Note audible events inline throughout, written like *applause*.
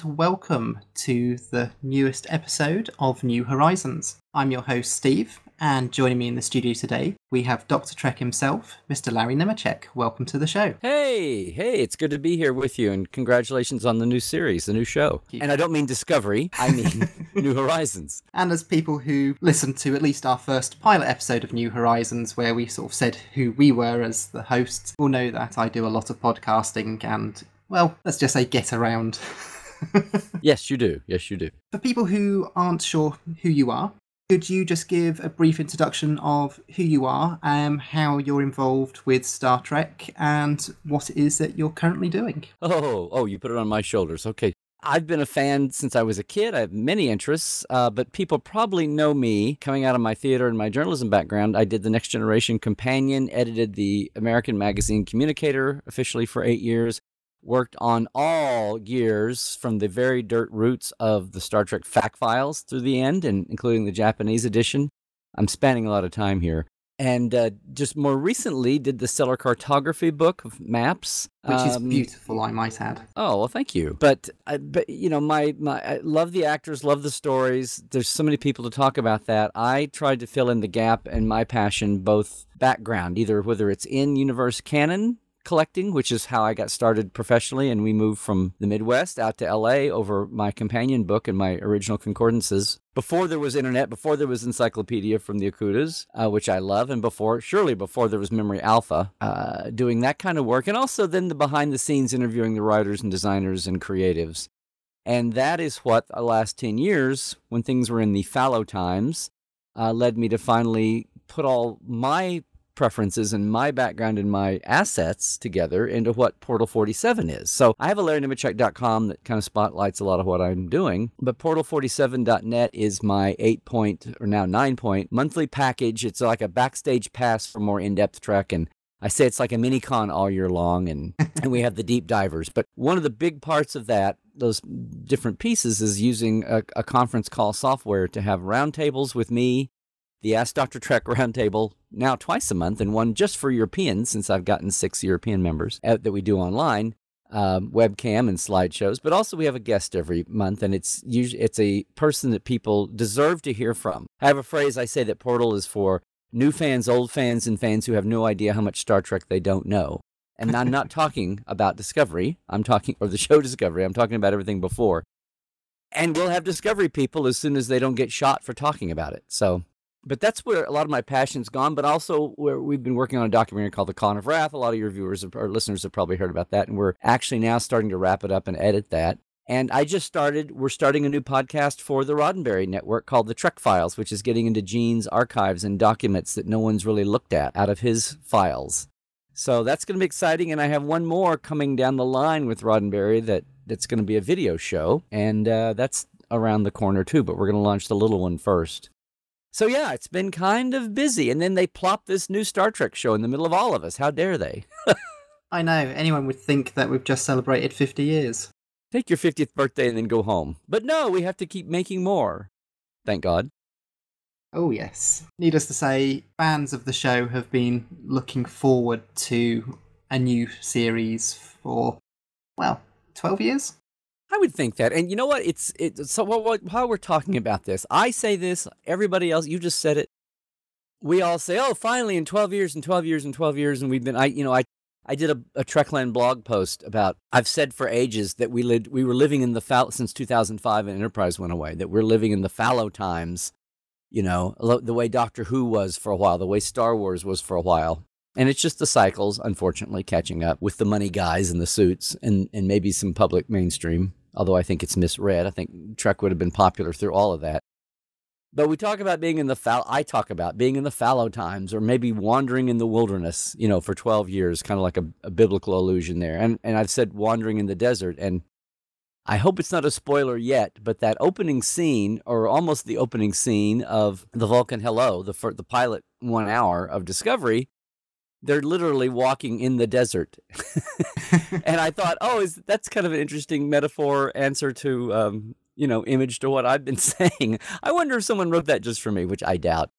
And welcome to the newest episode of New Horizons. I'm your host, Steve, and joining me in the studio today, we have Dr. Trek himself, Mr. Larry Nemecek. Welcome to the show. Hey, hey, it's good to be here with you, and congratulations on the new series, the new show. And I don't mean Discovery, I *laughs* mean New Horizons. And as people who listened to at least our first pilot episode of New Horizons, where we sort of said who we were as the hosts, will know that I do a lot of podcasting and, well, let's just say get around. *laughs* *laughs* yes, you do. Yes, you do. For people who aren't sure who you are, could you just give a brief introduction of who you are, um, how you're involved with Star Trek, and what it is that you're currently doing? Oh, oh, you put it on my shoulders. Okay. I've been a fan since I was a kid. I have many interests, uh, but people probably know me coming out of my theater and my journalism background. I did the Next Generation Companion, edited the American magazine Communicator officially for eight years, worked on all years from the very dirt roots of the Star Trek fact files through the end, and including the Japanese edition. I'm spending a lot of time here. And uh, just more recently, did the stellar cartography book of maps, which is um, beautiful, I might add. Oh well, thank you. But uh, but you know, my my I love the actors, love the stories. There's so many people to talk about that. I tried to fill in the gap and my passion, both background, either whether it's in universe canon collecting, which is how I got started professionally. And we moved from the Midwest out to LA over my companion book and my original concordances. Before there was internet, before there was encyclopedia from the Okudas, uh, which I love, and before, surely before there was Memory Alpha, uh, doing that kind of work. And also then the behind the scenes interviewing the writers and designers and creatives. And that is what the last 10 years, when things were in the fallow times, uh, led me to finally put all my preferences and my background and my assets together into what Portal 47 is. So I have a LarryNemecek.com that kind of spotlights a lot of what I'm doing, but Portal47.net is my eight point or now nine point monthly package. It's like a backstage pass for more in depth Trek and I say it's like a mini con all year long, and, *laughs* and we have the deep divers. But one of the big parts of that, those different pieces, is using a, a conference call software to have roundtables with me the Ask Dr. Trek Roundtable now twice a month, and one just for Europeans, since I've gotten six European members uh, that we do online, um, webcam and slideshows. But also we have a guest every month, and it's usually it's a person that people deserve to hear from. I have a phrase I say that Portal is for new fans, old fans, and fans who have no idea how much Star Trek they don't know. And I'm not *laughs* talking about Discovery. I'm talking, or the show Discovery. I'm talking about everything before. And we'll have Discovery people as soon as they don't get shot for talking about it. So but that's where a lot of my passion's gone. But also, where we've been working on a documentary called The Con of Wrath. A lot of your viewers or listeners have probably heard about that, and we're actually now starting to wrap it up and edit that. And I just started, we're starting a new podcast for the Roddenberry Network called The Trek Files, which is getting into Gene's archives and documents that no one's really looked at out of his files. So that's going to be exciting. And I have one more coming down the line with Roddenberry that, that's going to be a video show. And uh, that's around the corner too, but we're going to launch the little one first. So yeah, it's been kind of busy. And then they plop this new Star Trek show in the middle of all of us. How dare they? *laughs* I know. Anyone would think that we've just celebrated 50 years. Take your 50th birthday and then go home. But no, we have to keep making more. Thank God. Oh, yes. Needless to say, fans of the show have been looking forward to a new series for, well, 12 years? I would think that. And you know what? It's it. So while we're talking about this, I say this. Everybody else, you just said it. We all say, "Oh, finally, in 12 years, and 12 years, and 12 years," and we've been. I, you know, I, I did a, a Trekland blog post about. I've said for ages that we lived, we were living in the fall since 2005, and Enterprise went away. That we're living in the fallow times. You know, the way Doctor Who was for a while, the way Star Wars was for a while. And it's just the cycles, unfortunately, catching up with the money guys in the suits and, and maybe some public mainstream although I think it's misread. I think Trek would have been popular through all of that. But we talk about being in the fall. I talk about being in the fallow times, or maybe wandering in the wilderness, you know, for twelve years, kind of like a, a biblical allusion there. And and I've said wandering in the desert, and I hope it's not a spoiler yet, but that opening scene, or almost the opening scene of the Vulcan Hello, the the pilot one hour of Discovery, they're literally walking in the desert. *laughs* *laughs* and I thought, oh, is that's kind of an interesting metaphor answer to um, you know, image to what I've been *laughs* saying. I wonder if someone wrote that just for me, which I doubt.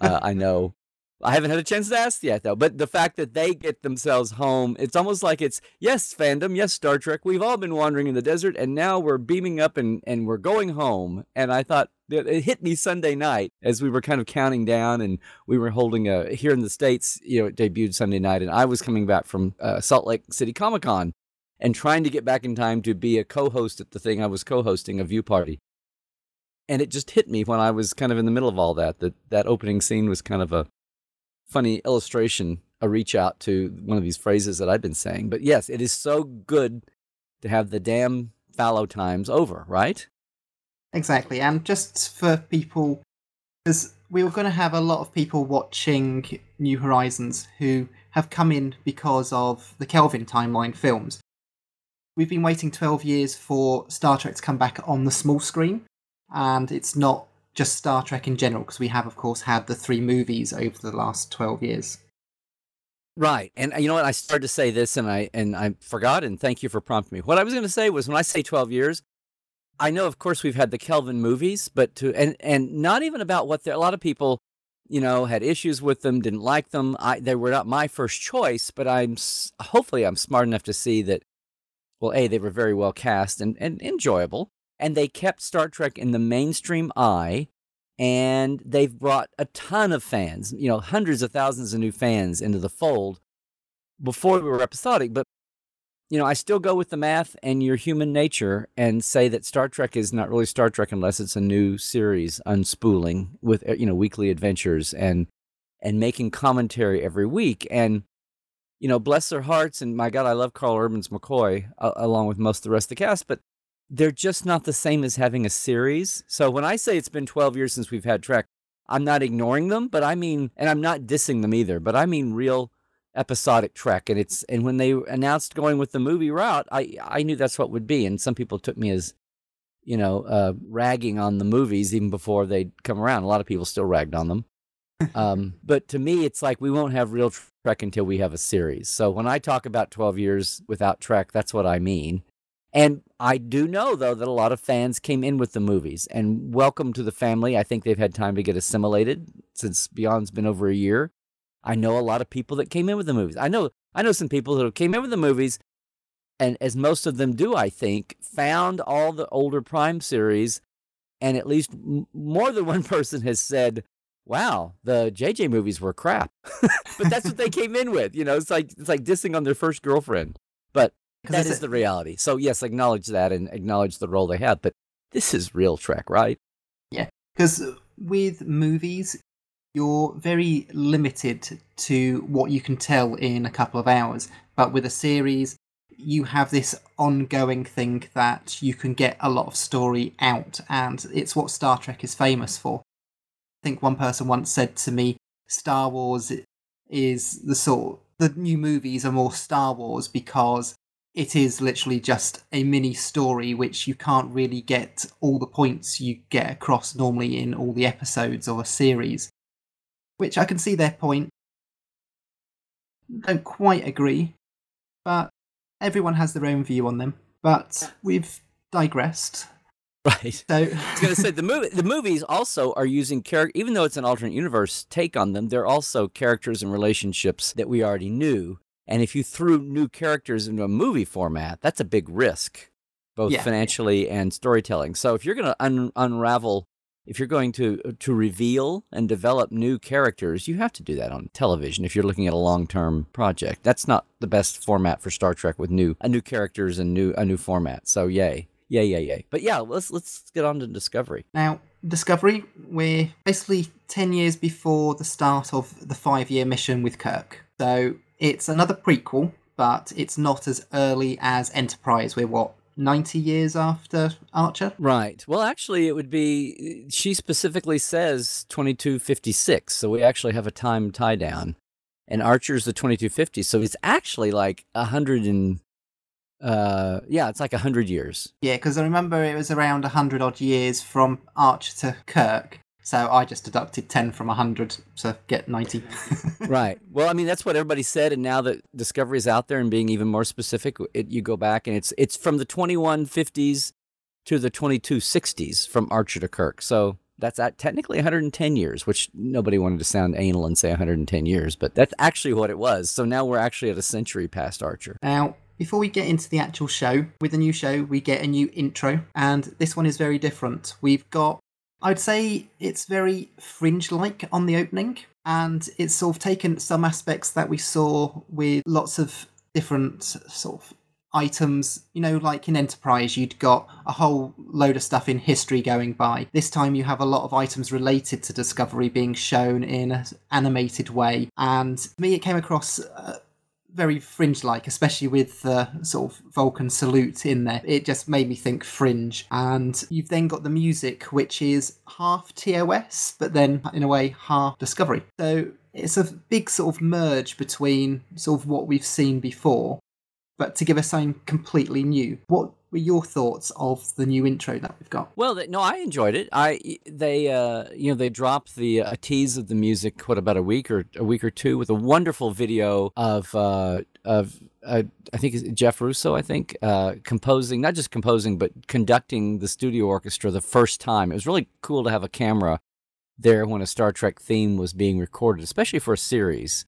Uh, I know I haven't had a chance to ask yet, though. But the fact that they get themselves home, it's almost like it's yes, fandom, yes, Star Trek. We've all been wandering in the desert, and now we're beaming up and and we're going home. And I thought it hit me Sunday night as we were kind of counting down, and we were holding a here in the states. You know, it debuted Sunday night, and I was coming back from uh, Salt Lake City Comic Con and trying to get back in time to be a co-host at the thing I was co-hosting a view party. And it just hit me when I was kind of in the middle of all that that that opening scene was kind of a funny illustration, a reach out to one of these phrases that I've been saying. But yes, it is so good to have the damn fallow times over, right? Exactly. And just for people, because we were going to have a lot of people watching New Horizons who have come in because of the Kelvin timeline films. We've been waiting 12 years for Star Trek to come back on the small screen, and it's not just Star Trek in general, because we have, of course, had the three movies over the last 12 years. Right. And uh, you know what? I started to say this and I and I forgot and thank you for prompting me. What I was going to say was when I say 12 years, I know of course we've had the Kelvin movies, but to and and not even about what a lot of people, you know, had issues with them, didn't like them. I they were not my first choice, but I'm hopefully I'm smart enough to see that well, A, they were very well cast and, and enjoyable, and they kept Star Trek in the mainstream eye and they've brought a ton of fans, you know, hundreds of thousands of new fans into the fold before we were episodic. But, you know, I still go with the math and your human nature and say that Star Trek is not really Star Trek unless it's a new series unspooling with, you know, weekly adventures and, and making commentary every week. And, you know, bless their hearts. And my God, I love Karl Urban's McCoy uh, along with most of the rest of the cast. But they're just not the same as having a series. So when I say it's been 12 years since we've had Trek, I'm not ignoring them, but I mean, and I'm not dissing them either, but I mean real episodic Trek. And it's, and when they announced going with the movie route, I, I knew that's what would be. And some people took me as, you know, uh, ragging on the movies even before they'd come around. A lot of people still ragged on them. um, *laughs* but to me, it's like we won't have real Trek until we have a series. So when I talk about 12 years without Trek, that's what I mean. And I do know, though, that a lot of fans came in with the movies and welcome to the family. I think they've had time to get assimilated since Beyond's been over a year. I know a lot of people that came in with the movies. I know I know some people who came in with the movies, and as most of them do, I think, found all the older Prime series, and at least more than *laughs* one person has said, "Wow, the JJ movies were crap," *laughs* but that's what they *laughs* came in with. You know, it's like it's like dissing on their first girlfriend. But that is the reality. So yes, acknowledge that and acknowledge the role they had. But this is real Trek, right? Yeah, because with movies, you're very limited to what you can tell in a couple of hours. But with a series, you have this ongoing thing that you can get a lot of story out, and it's what Star Trek is famous for. I think one person once said to me, Star Wars is the sort the new movies are more Star Wars because it is literally just a mini story which you can't really get all the points you get across normally in all the episodes of a series. Which I can see their point. Don't quite agree, but everyone has their own view on them. But we've digressed. Right. So *laughs* I was going to say the movie, the movies also are using character, even though it's an alternate universe take on them. They're also characters and relationships that we already knew. And if you threw new characters into a movie format, that's a big risk, both yeah. financially and storytelling. So if you're going to un- unravel, if you're going to uh, to reveal and develop new characters, you have to do that on television. If you're looking at a long term project, that's not the best format for Star Trek with new a new characters and new a new format. So yay, yay, yay, yay. But yeah, let's let's get on to Discovery now. Discovery, we're basically 10 years before the start of the five year mission with Kirk. So it's another prequel, but it's not as early as Enterprise. We're what 90 years after Archer? Right. Well, actually, it would be, she specifically says 2256. So we actually have a time tie down. And Archer's the 2250. So it's actually like 100 and, uh, yeah, it's like a 100 years. Yeah, because I remember it was around 100 odd years from Archer to Kirk. So I just deducted 10 from 100 to get 90. *laughs* right. Well, I mean, that's what everybody said. And now that Discovery is out there and being even more specific, it, you go back and it's it's from the 2150s to the 2260s from Archer to Kirk. So that's at technically 110 years, which nobody wanted to sound anal and say 110 years, but that's actually what it was. So now we're actually at a century past Archer. Now, before we get into the actual show, with the new show, we get a new intro, and this one is very different. We've got, I'd say it's very fringe like on the opening, and it's sort of taken some aspects that we saw with lots of different sort of items. You know, like in Enterprise, you'd got a whole load of stuff in history going by. This time, you have a lot of items related to Discovery being shown in an animated way. And to me, it came across. Uh, very fringe like, especially with the sort of Vulcan salute in there. It just made me think fringe. And you've then got the music, which is half TOS, but then in a way half Discovery. So it's a big sort of merge between sort of what we've seen before but to give us something completely new. What were your thoughts of the new intro that we've got? Well, no, I enjoyed it. I they uh, you know they dropped the uh, tease of the music what about a week or a week or two with a wonderful video of uh, of uh, I think it's Jeff Russo, I think, uh, composing, not just composing, but conducting the studio orchestra the first time. It was really cool to have a camera there when a Star Trek theme was being recorded, especially for a series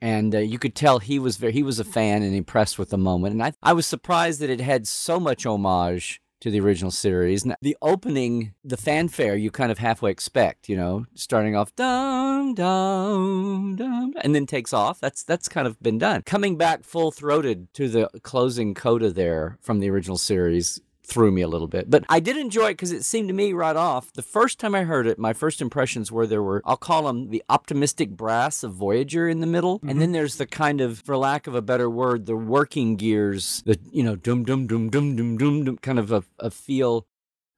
and uh, you could tell he was very, he was a fan and impressed with the moment. And I I was surprised that it had so much homage to the original series. And the opening, the fanfare, you kind of halfway expect, you know, starting off dum dum dum, and then takes off. That's that's kind of been done. Coming back full throated to the closing coda there from the original series threw me a little bit. But I did enjoy it because it seemed to me right off, the first time I heard it, my first impressions were there were, I'll call them the optimistic brass of Voyager in the middle. Mm-hmm. And then there's the kind of, for lack of a better word, the working gears, the, you know, dum dum dum dum dum dum, dum kind of a, a feel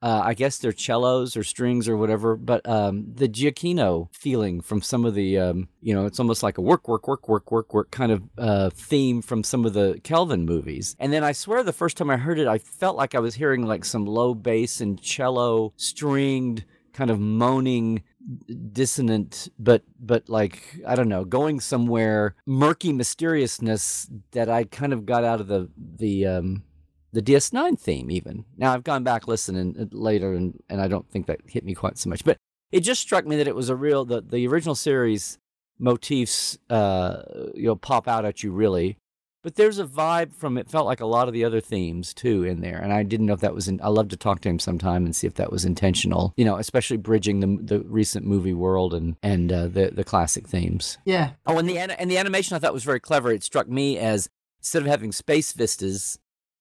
uh, I guess they're cellos or strings or whatever, but um, the Giacchino feeling from some of the, um, you know, it's almost like a work, work, work, work, work, work kind of uh, theme from some of the Kelvin movies. And then I swear the first time I heard it, I felt like I was hearing like some low bass and cello stringed kind of moaning dissonant but but like i don't know going somewhere murky mysteriousness that i kind of got out of the the um the DS9 theme even. Now I've gone back listening uh, later and, and I don't think that hit me quite so much, but it just struck me that it was a real the, the original series motifs uh you know pop out at you really. But there's a vibe from it felt like a lot of the other themes too in there and I didn't know if that was in, I love to talk to him sometime and see if that was intentional, you know, especially bridging the the recent movie world and and uh, the the classic themes. Yeah. Oh, and the and the animation I thought was very clever. It struck me as instead of having space vistas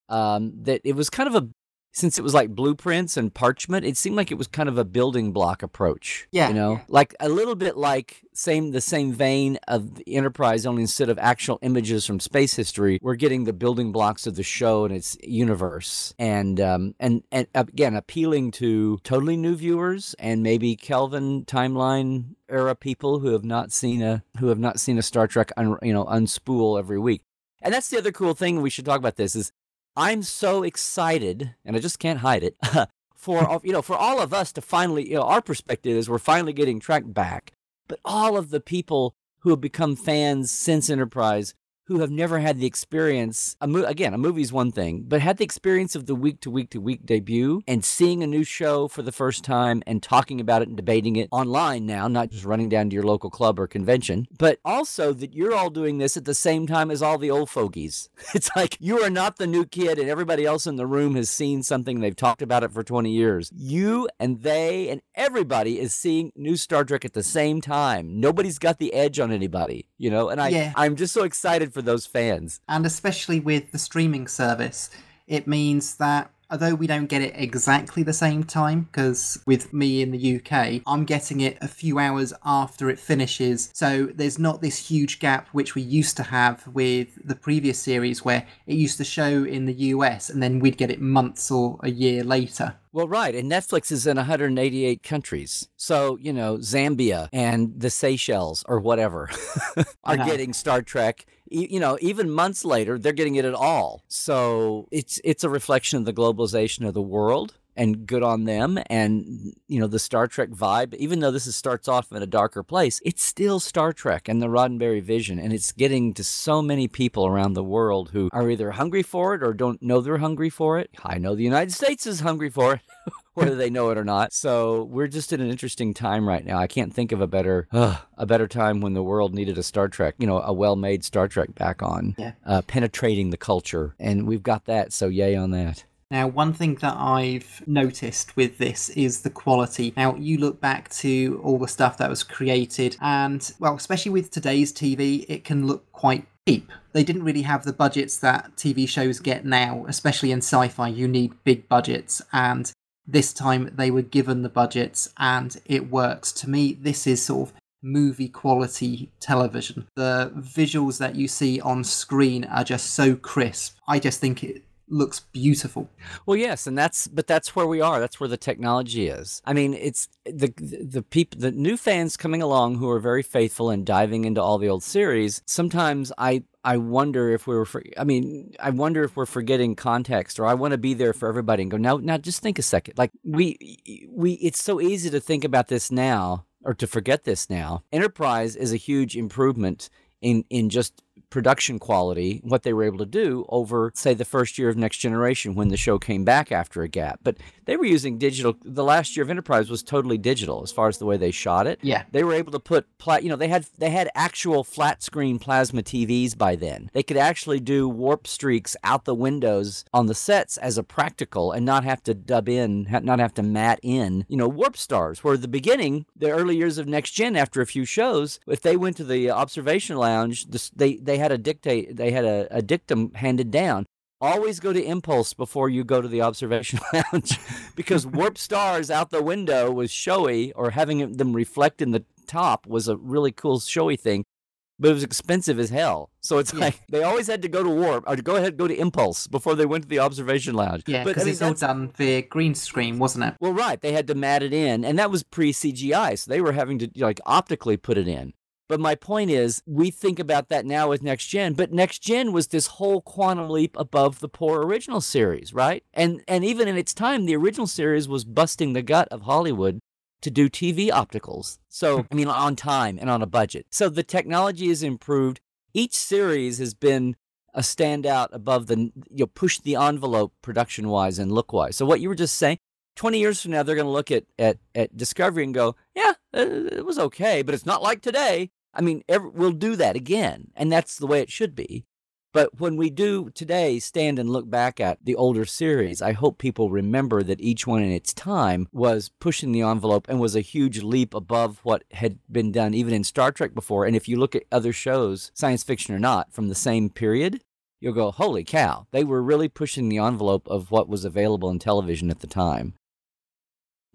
um, that it was kind of a since it was like blueprints and parchment, it seemed like it was kind of a building block approach. Yeah, you know, yeah. like a little bit like same the same vein of the Enterprise, only instead of actual images from space history, we're getting the building blocks of the show and its universe, and um, and and again appealing to totally new viewers and maybe Kelvin timeline era people who have not seen a who have not seen a Star Trek, un, you know, unspool every week. And that's the other cool thing we should talk about. This is I'm so excited, and I just can't hide it, *laughs* for you know, for all of us to finally, you know, our perspective is we're finally getting Trek back, but all of the people who have become fans since Enterprise who have never had the experience. A mo- again, a movie's one thing, but had the experience of the week to week to week debut and seeing a new show for the first time and talking about it and debating it online now, not just running down to your local club or convention, but also that you're all doing this at the same time as all the old fogies. *laughs* It's like you are not the new kid and everybody else in the room has seen something, they've talked about it for 20 years. You and they and everybody is seeing new Star Trek at the same time. Nobody's got the edge on anybody, you know? And I, Yeah. I'm just so excited for those fans. And especially with the streaming service, it means that although we don't get it exactly the same time, because with me in the UK, I'm getting it a few hours after it finishes. So there's not this huge gap which we used to have with the previous series where it used to show in the US and then we'd get it months or a year later. Well, right. And Netflix is in 188 countries. So, you know, Zambia and the Seychelles or whatever *laughs* are getting Star Trek. You know, even months later, they're getting it at all. So it's it's a reflection of the globalization of the world. And good on them. And, you know, the Star Trek vibe, even though this is, starts off in a darker place, it's still Star Trek and the Roddenberry vision. And it's getting to so many people around the world who are either hungry for it or don't know they're hungry for it. I know the United States is hungry for it. *laughs* whether they know it or not. So we're just in an interesting time right now. I can't think of a better uh, a better time when the world needed a Star Trek, you know, a well-made Star Trek back on, Yeah. uh, penetrating the culture, and we've got that. So yay on that. Now, one thing that I've noticed with this is the quality. Now, you look back to all the stuff that was created, and, well, especially with today's TV, it can look quite cheap. They didn't really have the budgets that TV shows get now, especially in sci fi. You need big budgets, and this time they were given the budgets, and it works. To me, this is sort of movie quality television. The visuals that you see on screen are just so crisp. I just think it looks beautiful. Well, yes, and that's but that's where we are. That's where the technology is. I mean, it's the the people, the new fans coming along who are very faithful and diving into all the old series. Sometimes I I wonder if we were. For, I mean, I wonder if we're forgetting context, or I want to be there for everybody and go now. Now, just think a second. Like we we, it's so easy to think about this now or to forget this now. Enterprise is a huge improvement in in just production quality, what they were able to do over, say, the first year of Next Generation when the show came back after a gap. But they were using digital. The last year of Enterprise was totally digital as far as the way they shot it. Yeah. They were able to put, pla- you know, they had they had actual flat screen plasma TVs by then. They could actually do warp streaks out the windows on the sets as a practical and not have to dub in, not have to mat in, you know, warp stars. Where at the beginning, the early years of Next Gen, after a few shows, if they went to the observation lounge, they they they had a dictate, they had a, a dictum handed down. Always go to Impulse before you go to the observation *laughs* lounge because *laughs* warp stars out the window was showy, or having them reflect in the top was a really cool showy thing. But it was expensive as hell. So it's Yeah. like they always had to go to warp or to go ahead go to Impulse before they went to the observation lounge. Yeah, because I mean, it's all done via green screen, wasn't it? well, right. They had to mat it in, and that was pre CGI, so they were having to like optically put it in. But my point is, we think about that now with Next Gen, but Next Gen was this whole quantum leap above the poor original series, right? And and even in its time, the original series was busting the gut of Hollywood to do TV opticals. So I mean, on time and on a budget. So the technology has improved. Each series has been a standout above the you know, push the envelope production wise and look wise. So what you were just saying. 20 years from now, they're going to look at, at, at Discovery and go, yeah, uh, it was okay, but it's not like today. I mean, every, we'll do that again, and that's the way it should be. But when we do today stand and look back at the older series, I hope people remember that each one in its time was pushing the envelope and was a huge leap above what had been done even in Star Trek before. And if you look at other shows, science fiction or not, from the same period, you'll go, holy cow, they were really pushing the envelope of what was available in television at the time.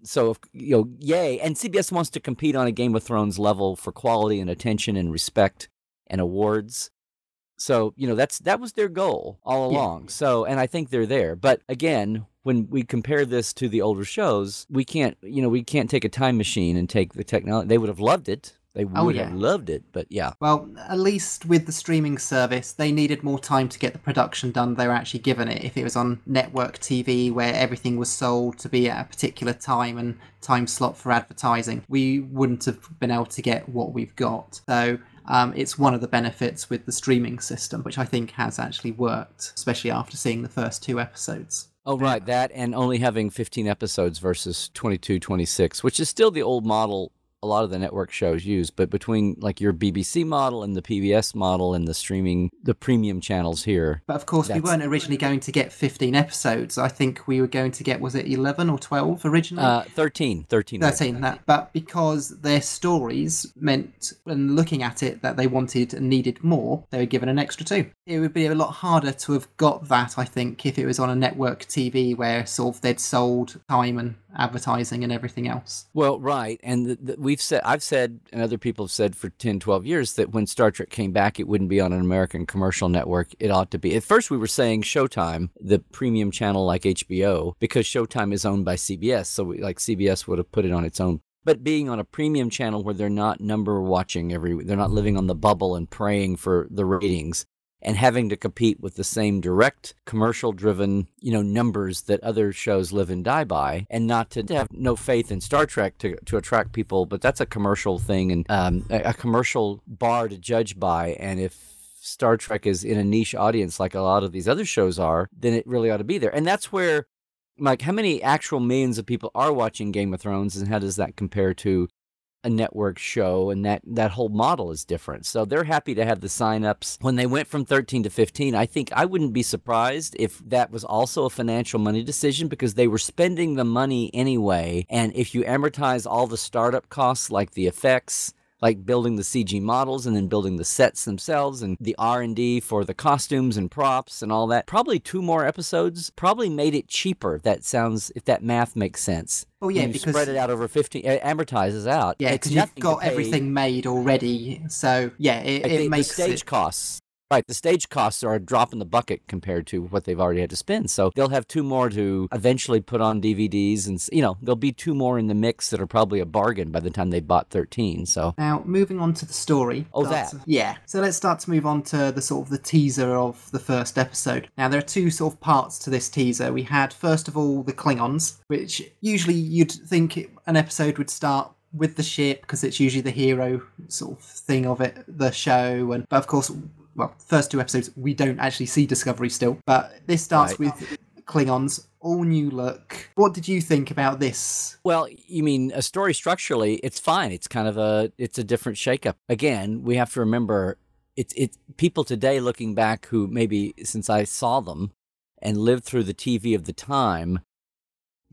So, if, you know, yay. And CBS wants to compete on a Game of Thrones level for quality and attention and respect and awards. So, you know, that's that was their goal all Yeah. along. So, and I think they're there. But again, when we compare this to the older shows, we can't, you know, we can't take a time machine and take the technology. They would have loved it. They Oh, would yeah. have loved it, but yeah. Well, at least with the streaming service, they needed more time to get the production done they were actually given it. If it was on network TV where everything was sold to be at a particular time and time slot for advertising, we wouldn't have been able to get what we've got. So um, it's one of the benefits with the streaming system, which I think has actually worked, especially after seeing the first two episodes. Oh, right. That and only having 15 episodes versus 22, 26, which is still the old model a lot of the network shows use. But between like your BBC model and the PBS model and the streaming, the premium channels here. But of course, we weren't originally going to get 15 episodes. I think we were going to get, was it 11 or 12 originally? Uh, 13. 13. 13 that but because their stories meant when looking at it that they wanted and needed more they were given an extra two it would be a lot harder to have got that i think if it was on a network tv where sort of they'd sold time and advertising and everything else Well, right. And the, the, we've said, I've said, and other people have said for 10, 12 years that when Star Trek came back, it wouldn't be on an American commercial network. It ought to be. At first, we were saying Showtime, the premium channel like HBO, because Showtime is owned by CBS. So, we, like, CBS would have put it on its own. But being on a premium channel where they're not number watching every, they're not living on the bubble and praying for the ratings. And having to compete with the same direct commercial driven, you know, numbers that other shows live and die by and not to, have no faith in Star Trek to, to attract people. But that's a commercial thing and um, a, a commercial bar to judge by. And if Star Trek is in a niche audience like a lot of these other shows are, then it really ought to be there. And that's where like how many actual millions of people are watching Game of Thrones and how does that compare to a network show and that that whole model is different. So they're happy to have the signups. When they went from 13 to 15, I think I wouldn't be surprised if that was also a financial money decision because they were spending the money anyway. And if you amortize all the startup costs like the effects, like building the CG models and then building the sets themselves and the R&D for the costumes and props and all that. Probably two more episodes probably made it cheaper. That sounds if that math makes sense. Oh yeah, you because spread it out over 15 it amortizes out. yeah, because you've got everything made already. So yeah, it, it the, makes the stage it. costs. Right, the stage costs are a drop in the bucket compared to what they've already had to spend. So they'll have two more to eventually put on DVDs, and you know there'll be two more in the mix that are probably a bargain by the time they bought thirteen. So Now, moving on to the story. Oh, that. to- yeah. So let's start to move on to the sort of the teaser of the first episode. Now, there are two sort of parts to this teaser. We had, first of all, the Klingons, which usually you'd think an episode would start with the ship because it's usually the hero sort of thing of it, the show. And but of course, well, first two episodes we don't actually see Discovery still, but this starts Right. with Klingons, all new look. What did you think about this? Well, you mean a story structurally, it's fine. It's kind of a it's a different shakeup. Again, we have to remember it's it's people today looking back who maybe since I saw them and lived through the TV of the time,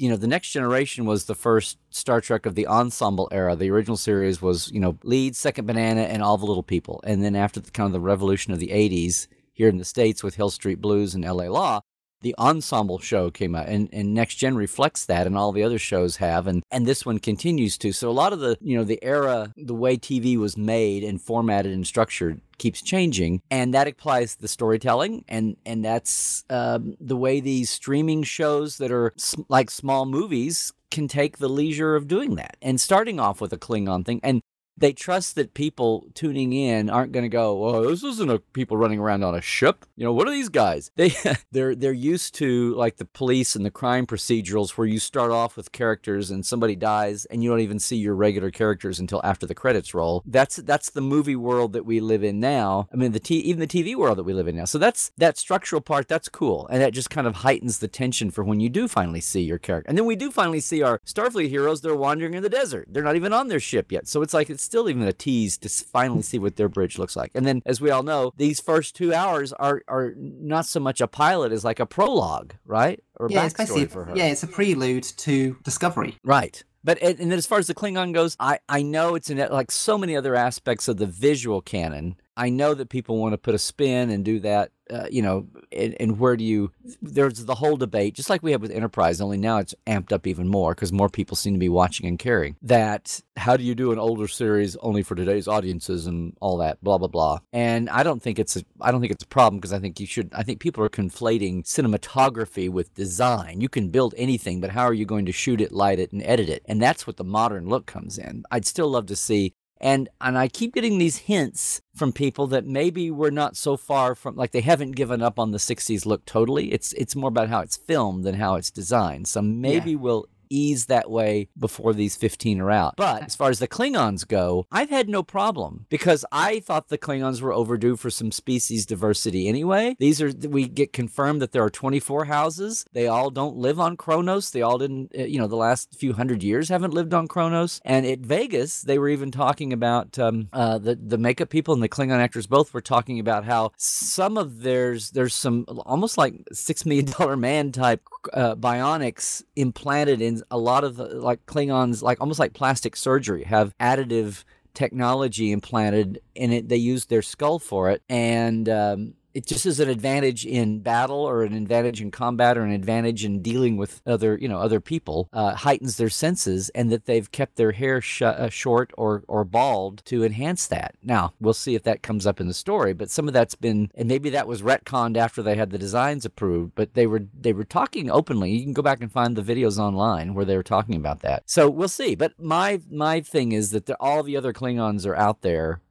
you know, the next generation was the first Star Trek of the ensemble era. The original series was, you know, Lead, Second Banana, and All the Little People. And then after the kind of the revolution of the 80s here in the States with Hill Street Blues and LA Law, the ensemble show came out and, and next gen reflects that and all the other shows have and and this one continues to. So a lot of the you know the era the way tv was made and formatted and structured keeps changing and that applies to the storytelling and and that's um, the way these streaming shows that are s- like small movies can take the leisure of doing that and starting off with a klingon thing and they trust that people tuning in aren't going to go, "Oh, this isn't a people running around on a ship." You know, what are these guys? *laughs* They they're they're used to like the police and the crime procedurals where you start off with characters and somebody dies and you don't even see your regular characters until after the credits roll. That's that's the movie world that we live in now. I mean, the t- even the TV world that we live in now. So that's that structural part. That's cool, and that just kind of heightens the tension for when you do finally see your character. And then we do finally see our Starfleet heroes. They're wandering in the desert. They're not even on their ship yet. So it's like it's still even a tease to finally see what their bridge looks like. And then, as we all know, these first two hours are are not so much a pilot as like a prologue, right? Or Yeah, it's backstory basically for her. yeah, it's a prelude to Discovery. Right. But and and then as far as the Klingon goes, I, I know it's in it- like so many other aspects of the visual canon. I know that people want to put a spin and do that, uh, you know, and, and where do you? There's the whole debate, just like we had with Enterprise, only now it's amped up even more because more people seem to be watching and caring. That how do you do an older series only for today's audiences and all that, blah blah blah. And I don't think it's a I don't think it's a problem because I think you should. I think people are conflating cinematography with design. You can build anything, but how are you going to shoot it, light it, and edit it? And that's what the modern look comes in. I'd still love to see and and I keep getting these hints from people that maybe we're not so far from like they haven't given up on the 60s look totally. It's it's more about how it's filmed than how it's designed. So maybe we'll ease that way before these 15 are out. But as far as the Klingons go, I've had no problem because I thought the Klingons were overdue for some species diversity anyway. These are we get confirmed that there are 24 houses. They all don't live on Kronos. They all didn't uh, you know the last few hundred years haven't lived on Kronos. And at Vegas, they were even talking about um, uh, the the makeup people and the Klingon actors both were talking about how some of there's there's some almost like 6 million dollar man type uh, bionics implanted in a lot of the, like Klingons, like almost like plastic surgery, have additive technology implanted in it. They use their skull for it, and um, it just is an advantage in battle, or an advantage in combat, or an advantage in dealing with other, you know, other people. Uh, heightens their senses, and that they've kept their hair sh- uh, short or or bald to enhance that. Now we'll see if that comes up in the story, but some of that's been, and maybe that was retconned after they had the designs approved. But they were they were talking openly. You can go back and find the videos online where they were talking about that. So we'll see. But my my thing is that all the other Klingons are out there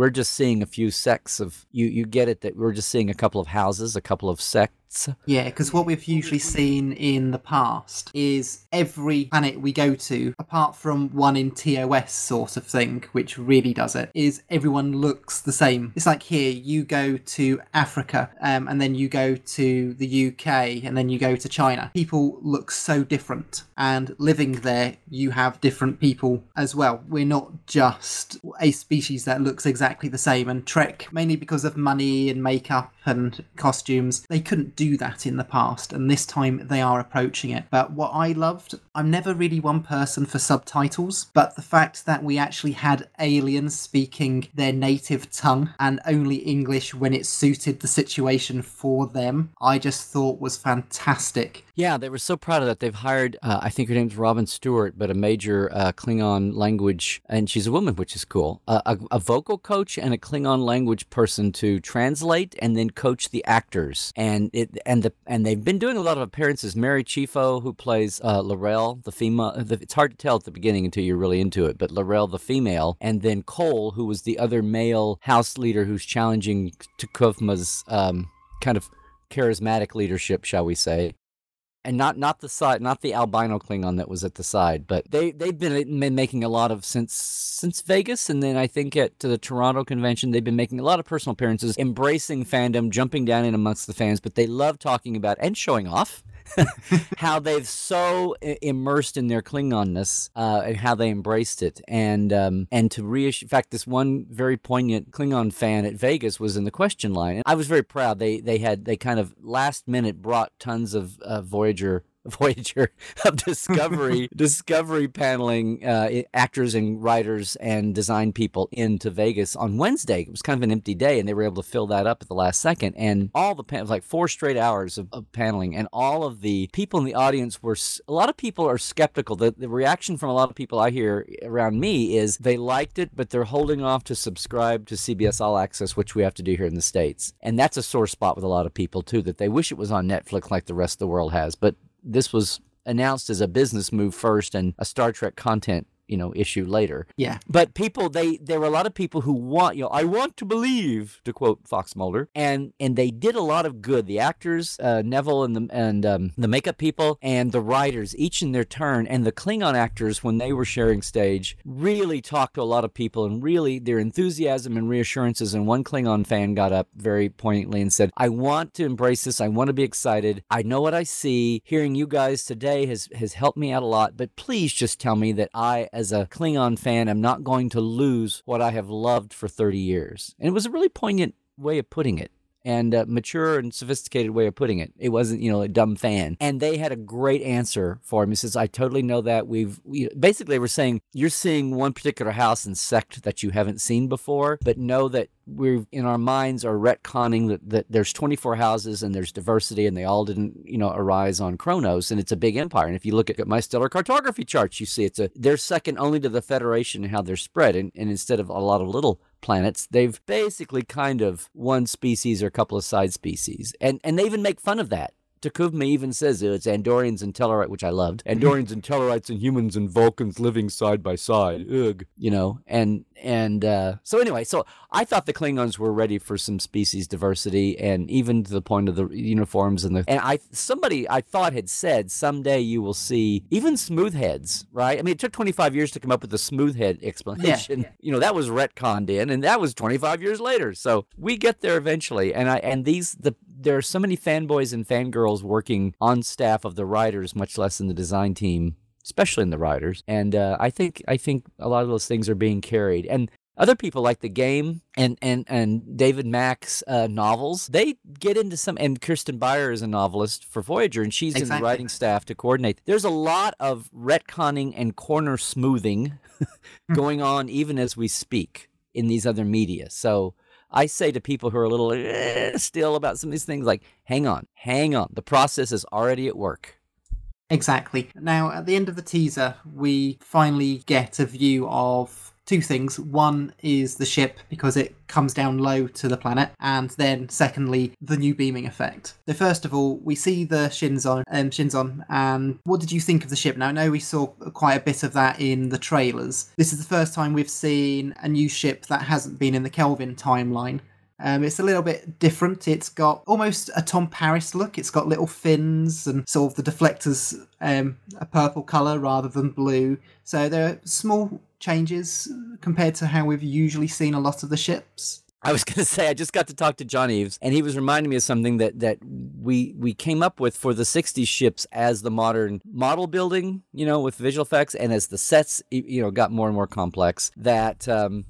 we're just seeing a few sects of you. You get it that we're just seeing a couple of houses, a couple of sects. Yeah, because what we've usually seen in the past is every planet we go to, apart from one in TOS sort of thing, which really does it, is everyone looks the same. It's like here, you go to Africa, um, and then you go to the UK, and then you go to China. People look so different, and living there, you have different people as well. We're not just a species that looks exactly the same, and Trek, mainly because of money and makeup and costumes, they couldn't do that in the past, and this time they are approaching it. But what I loved, I'm never really one person for subtitles, but the fact that we actually had aliens speaking their native tongue and only English when it suited the situation for them, I just thought was fantastic. Yeah, they were so proud of that. They've hired, uh, I think her name's Robyn Stewart, but a major uh, Klingon language, and she's a woman, which is cool. Uh, a, a vocal coach and a Klingon language person to translate and then coach the actors. And it and the and they've been doing a lot of appearances. Mary Chieffo, who plays uh, L'Rell, the female. The, it's hard to tell at the beginning until you're really into it, but L'Rell, the female, and then Kol, who was the other male house leader who's challenging T'Kuvma's um, kind of charismatic leadership, shall we say and not not the side, not the albino Klingon that was at the side, but they they've been, eh, been making a lot of since since Vegas, and then I think at to the Toronto convention they've been making a lot of personal appearances, embracing fandom, jumping down in amongst the fans, but they love talking about and showing off. *laughs* how they've so immersed in their Klingonness uh, and how they embraced it, and um, and to reassure. In fact, this one very poignant Klingon fan at Vegas was in the question line, and I was very proud. They they had they kind of last minute brought tons of uh, Voyager *laughs* Voyager of Discovery, *laughs* Discovery paneling uh, actors and writers and design people into Vegas on Wednesday. It was kind of an empty day, and they were able to fill that up at the last second. And all the pan- like four straight hours of, of, paneling, and all of the people in the audience were. A lot of people are skeptical. The, the reaction from a lot of people I hear around me is they liked it, but they're holding off to subscribe to CBS All Access, which we have to do here in the states. And that's a sore spot with a lot of people too. That they wish it was on Netflix like the rest of the world has, but this was announced as a business move first and a Star Trek content you know issue later. Yeah. But people they there were a lot of people who want you know I want to believe to quote Fox Mulder and and they did a lot of good. The actors uh, Neville and the and um, the makeup people and the writers each in their turn and the Klingon actors when they were sharing stage really talked to a lot of people and really their enthusiasm and reassurances and one Klingon fan got up very poignantly and said I want to embrace this. I want to be excited. I know what I see. Hearing you guys today has has helped me out a lot, but please just tell me that I as a Klingon fan, I'm not going to lose what I have loved for 30 years. And it was a really poignant way of putting it and a mature and sophisticated way of putting it. It wasn't, you know, a dumb fan. And they had a great answer for him. He says, I totally know that. We've we, basically, we're saying, you're seeing one particular house and sect that you haven't seen before, but know that we're in our minds are retconning that, that there's 24 houses and there's diversity and they all didn't, you know, arise on Kronos and it's a big empire. And if you look at my stellar cartography charts, you see it's a, they're second only to the Federation and how they're spread. And, and instead of a lot of little planets. They've basically kind of one species or a couple of side species. And and they even make fun of that. T'Kuvma even says it's Andorians and Tellarite, which I loved. Andorians and Tellarites and humans and Vulcans living side by side. Ugh. You know, and and uh, so anyway, so I thought the Klingons were ready for some species diversity, and even to the point of the uniforms and the and I somebody I thought had said someday you will see even smooth heads, right? I mean, it took 25 years to come up with the smooth head *laughs* explanation. Yeah. You know, that was retconned in, and that was 25 years later. So we get there eventually, and I and these the there are so many fanboys and fangirls working on staff of the writers, much less in the design team especially in the writers. And uh, I think I think a lot of those things are being carried. And other people like the game and and and David Mack's uh, novels. They get into some, and Kirsten Beyer is a novelist for Voyager, and she's exactly. in the writing staff to coordinate. There's a lot of retconning and corner smoothing *laughs* hmm. going on even as we speak in these other media. So. I say to people who are a little eh, still about some of these things, like, hang on, hang on. The process is already at work. Exactly. Now, at the end of the teaser, we finally get a view of two things. One is the ship because it comes down low to the planet, and then secondly, the new beaming effect. So first of all, we see the Shenzhou, um, Shenzhou, and what did you think of the ship? Now, I know we saw quite a bit of that in the trailers. This is the first time we've seen a new ship that hasn't been in the Kelvin timeline. Um, it's a little bit different. It's got almost a Tom Paris look. It's got little fins and sort of the deflectors um, a purple colour rather than blue. So there are small changes compared to how we've usually seen a lot of the ships. I was *laughs* going to say I just got to talk to John Eaves, and he was reminding me of something that that we we came up with for the '60s ships as the modern model building, you know, with visual effects, and as the sets, you know, got more and more complex. That um,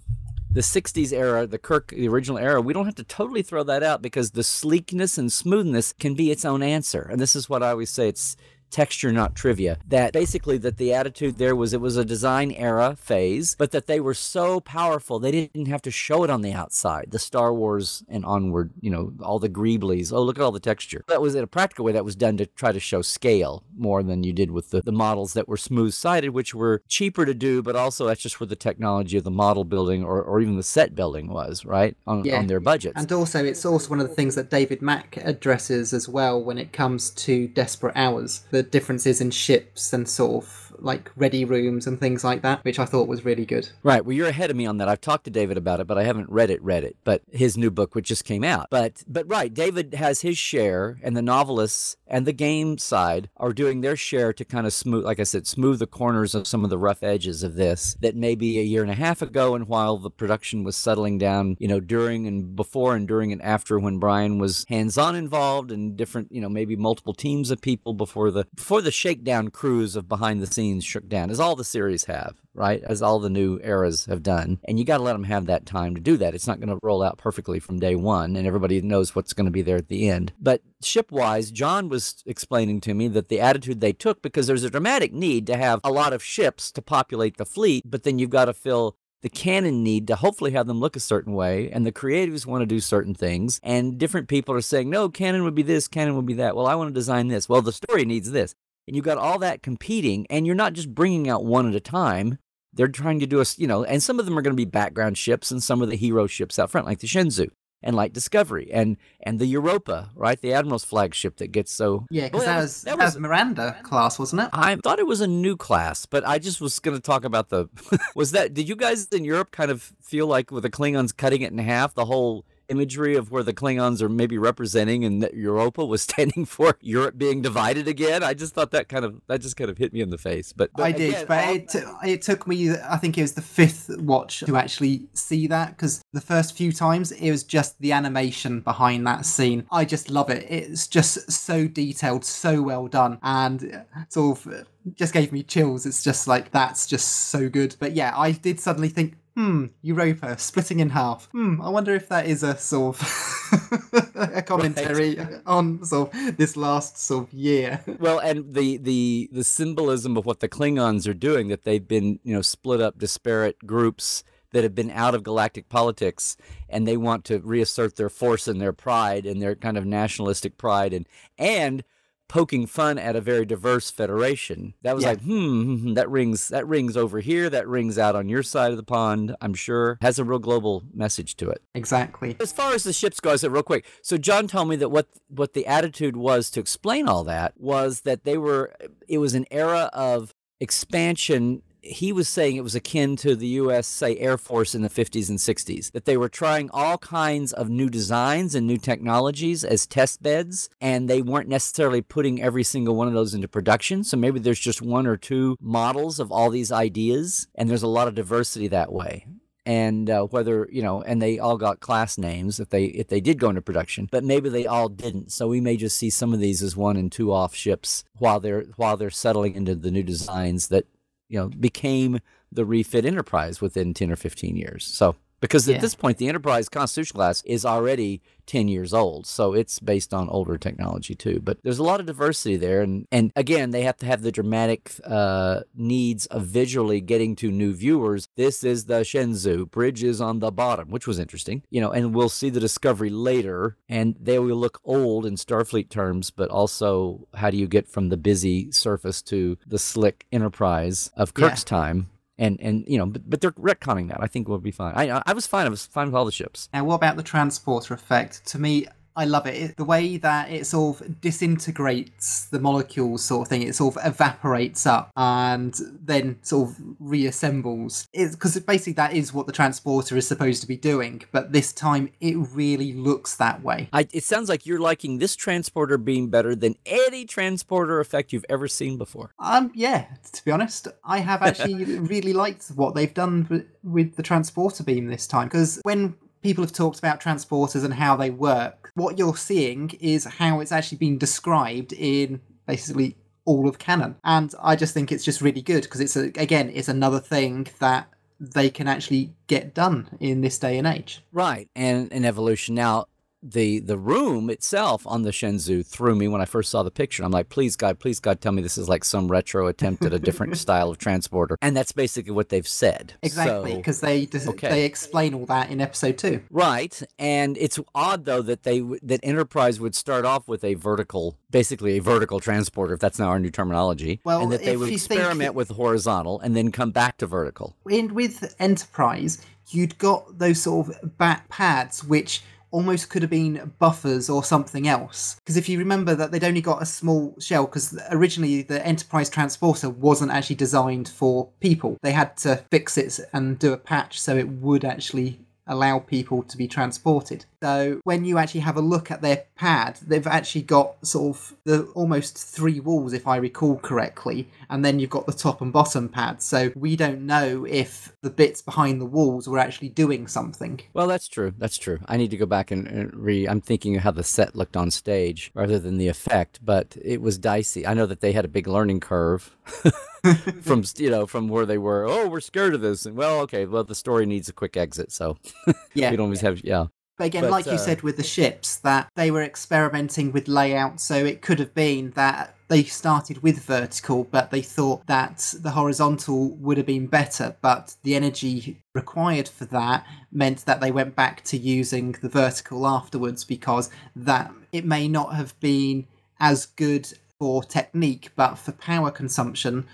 the 60s era, the Kirk, the original era, we don't have to totally throw that out because the sleekness and smoothness can be its own answer. And this is what I always say it's texture not trivia that basically that the attitude there was it was a design era phase but that they were so powerful they didn't have to show it on the outside. The star wars and onward you know all the greeblies oh look at all the texture. That was in a practical way that was done to try to show scale more than you did with the, the models that were smooth sided which were cheaper to do but also that's just where the technology of the model building or, or even the set building was right on, yeah. on their budgets. And also it's also one of the things that david mack addresses as well when it comes to desperate hours. The the differences in ships and sort of like ready rooms and things like that, which I thought was really good. Right. Well, you're ahead of me on that. I've talked to David about it, but I haven't read it. Read it, but his new book, which just came out. But but right, David has his share, and the novelists and the game side are doing their share to kind of smooth, like I said, smooth the corners of some of the rough edges of this. That maybe a year and a half ago, and while the production was settling down, you know, during and before and during and after when Bryan was hands-on involved and different, you know, maybe multiple teams of people before the before the shakedown cruise of behind the scenes scenes shook down, as all the series have, right? As all the new eras have done. And you got to let them have that time to do that. It's not going to roll out perfectly from day one, and everybody knows what's going to be there at the end. But ship-wise, John was explaining to me that the attitude they took, because there's a dramatic need to have a lot of ships to populate the fleet, but then you've got to fill the canon need to hopefully have them look a certain way and the creatives want to do certain things and different people are saying no canon would be this canon would be that well i want to design this well the story needs this and you've got all that competing, and you're not just bringing out one at a time. They're trying to do a, you know, and some of them are going to be background ships and some of the hero ships out front, like the Shenzhou and like Discovery and and the Europa, right? The Admiral's flagship that gets so yeah, because well, that, was, that, was, Miranda class, wasn't it? I thought it was a new class, but I just was going to talk about the *laughs* was that. Did you guys in Europe kind of feel like with the Klingons cutting it in half, the whole imagery of where the Klingons are maybe representing and that Europa was *laughs* standing for Europe being divided again. I just thought that kind of that just kind of hit me in the face. But, but I did, again, but it, t- it took me I think it was the fifth watch to actually see that because the first few times it was just the animation behind that scene. I just love it. It's just so detailed, so well done, and sort of just gave me chills. It's just like that's just so good. But yeah, I did suddenly think, hmm, Europa splitting in half. Hmm, I wonder if that is a sort of *laughs* a commentary right. on sort of this last sort of year. Well, and the the the symbolism of what the Klingons are doing that they've been you know split up disparate groups that have been out of galactic politics and they want to reassert their force and their pride and their kind of nationalistic pride and and poking fun at a very diverse federation. That was yeah. like, hmm, hmm, hmm, that rings that rings over here, that rings out on your side of the pond, I'm sure. Has a real global message to it. Exactly. As far as the ships go, I said real quick. So John told me that what what the attitude was to explain all that was that they were it was an era of expansion he was saying it was akin to the U.S., say, Air Force in the 50s and 60s, that they were trying all kinds of new designs and new technologies as test beds, and they weren't necessarily putting every single one of those into production. So maybe there's just one or two models of all these ideas, and there's a lot of diversity that way and uh, whether you know and they all got class names if they if they did go into production but maybe they all didn't so we may just see some of these as one and two off ships while they're while they're settling into the new designs that you know became the refit enterprise within 10 or 15 years. So because at this point the enterprise constitution class is already 10 years old so it's based on older technology too. But there's a lot of diversity there and and again they have to have the dramatic uh, needs of visually getting to new viewers. This is the shenzhou bridge is on the bottom which was interesting you know and we'll see the discovery later. And they will look old in starfleet terms but also how do you get from the busy surface to the slick enterprise of kirk's yeah. time And and you know, but, but they're retconning that. I think we'll be fine. I I was fine. I was fine with all the ships. Now, what about the transporter effect? To me, I love it. it. The way that it sort of disintegrates the molecules, sort of thing. It sort of evaporates up and then sort of reassembles. Because basically that is what the transporter is supposed to be doing. But this time, it really looks that way. I, it sounds like you're liking this transporter being better than any transporter effect you've ever seen before. Um, yeah. To be honest, I have actually *laughs* really liked what they've done with, with the transporter beam this time. Because when people have talked about transporters and how they work. What you're seeing is how it's actually been described in basically all of canon. And I just think it's just really good because it's a, again, it's another thing that they can actually get done in this day and age. Right. And an evolution. Now, the the room itself on the Shenzhou threw me when I first saw the picture. I'm like, please God, please God, tell me this is like some retro attempt at a different *laughs* style of transporter. And that's basically what they've said. Exactly, because so, they okay. they explain all that in episode two. Right, and it's odd though that they that Enterprise would start off with a vertical, basically a vertical transporter, if that's now our new terminology. Well, and that they would experiment think... with horizontal and then come back to vertical. And with Enterprise, you'd got those sort of back pads which almost could have been buffers or something else. Because if you remember that they'd only got a small shell, because originally the Enterprise transporter wasn't actually designed for people. They had to fix it and do a patch so it would actually allow people to be transported. So when you actually have a look at their pad, they've actually got sort of the almost three walls, if I recall correctly, and then you've got the top and bottom pad. So we don't know if the bits behind the walls were actually doing something. Well, that's true. That's true. I need to go back and, and re. I'm thinking of how the set looked on stage rather than the effect, but it was dicey. I know that they had a big learning curve. *laughs* *laughs* from you know from where they were oh we're scared of this. And well okay well the story needs a quick exit so *laughs* yeah. we don't always have yeah. But again, but, like uh, you said with the ships, that they were experimenting with layout, so it could have been that they started with vertical, but they thought that the horizontal would have been better, but the energy required for that meant that they went back to using the vertical afterwards because that it may not have been as good for technique, but for power consumption,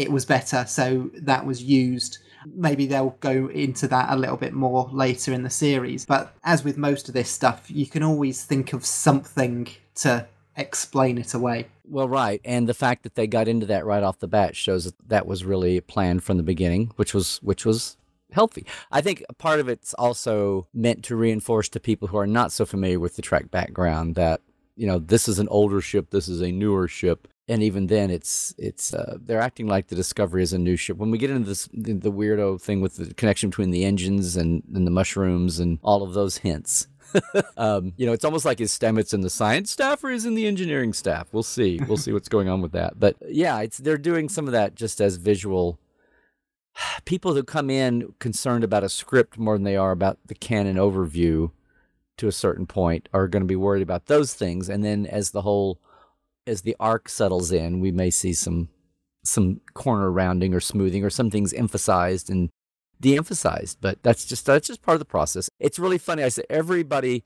it was better. So that was used Maybe they'll go into that a little bit more later in the series. But as with most of this stuff, you can always think of something to explain it away. Well, right, and the fact that they got into that right off the bat shows that that was really planned from the beginning, which was which was healthy. I think part of it's also meant to reinforce to people who are not so familiar with the Trek background that you know this is an older ship, this is a newer ship, and even then it's it's uh, they're acting like the discovery is a new ship. When we get into this the, the weirdo thing with the connection between the engines and, and the mushrooms and all of those hints *laughs* um, you know it's almost like is stamets in the science staff or is in the engineering staff? We'll see. We'll see what's going on with that. But yeah it's they're doing some of that just as visual. *sighs* People who come in concerned about a script more than they are about the canon overview to a certain point are going to be worried about those things. And then as the whole as the arc settles in, we may see some some corner rounding or smoothing or some things emphasized and de-emphasized. But that's just that's just part of the process. It's really funny. I said everybody.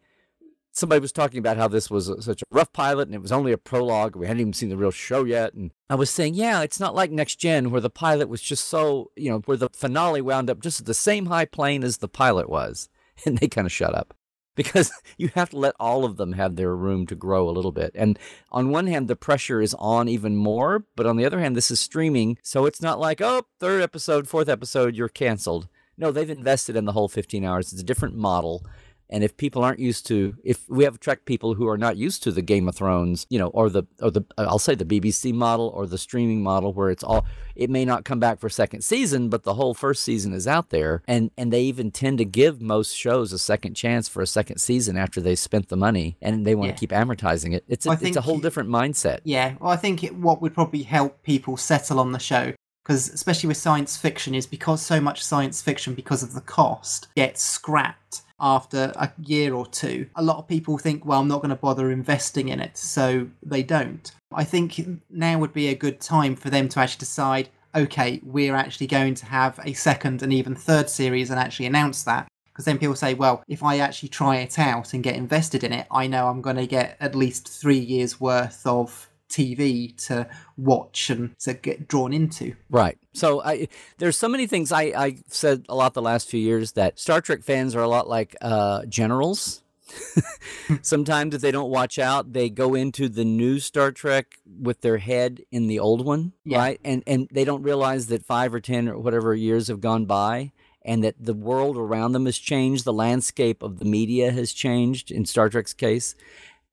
Somebody was talking about how this was a, such a rough pilot and it was only a prologue. We hadn't even seen the real show yet. And I was saying, yeah, it's not like Next Gen where the pilot was just so, you know, where the finale wound up just at the same high plane as the pilot was. *laughs* And they kind of shut up because *laughs* you have to let all of them have their room to grow a little bit. And on one hand, the pressure is on even more, but on the other hand, this is streaming. So it's not like, oh, third episode, fourth episode, you're canceled. No, they've invested in the whole 15 hours. It's a different model. And if people aren't used to, if we have Trek people who are not used to the Game of Thrones, you know, or the, or the, I'll say the BBC model or the streaming model where it's all, it may not come back for second season, but the whole first season is out there. And, and they even tend to give most shows a second chance for a second season after they spent the money and they want yeah. to keep amortizing it. It's a, it's a whole different mindset. Yeah. Well, I think it, what would probably help people settle on the show because especially with science fiction is because so much science fiction because of the cost gets scrapped after a year or two. A lot of people think, well, I'm not going to bother investing in it, so they don't. I think now would be a good time for them to actually decide, okay, we're actually going to have a second and even third series and actually announce that. Because then people say, well, if I actually try it out and get invested in it, I know I'm going to get at least three years worth of TV to watch and to get drawn into. Right. So I there's so many things I I said a lot the last few years that Star Trek fans are a lot like uh, generals. *laughs* Sometimes if they don't watch out, they go into the new Star Trek with their head in the old one, Yeah. right? And and they don't realize that 5 or 10 or whatever years have gone by and that the world around them has changed, the landscape of the media has changed in Star Trek's case.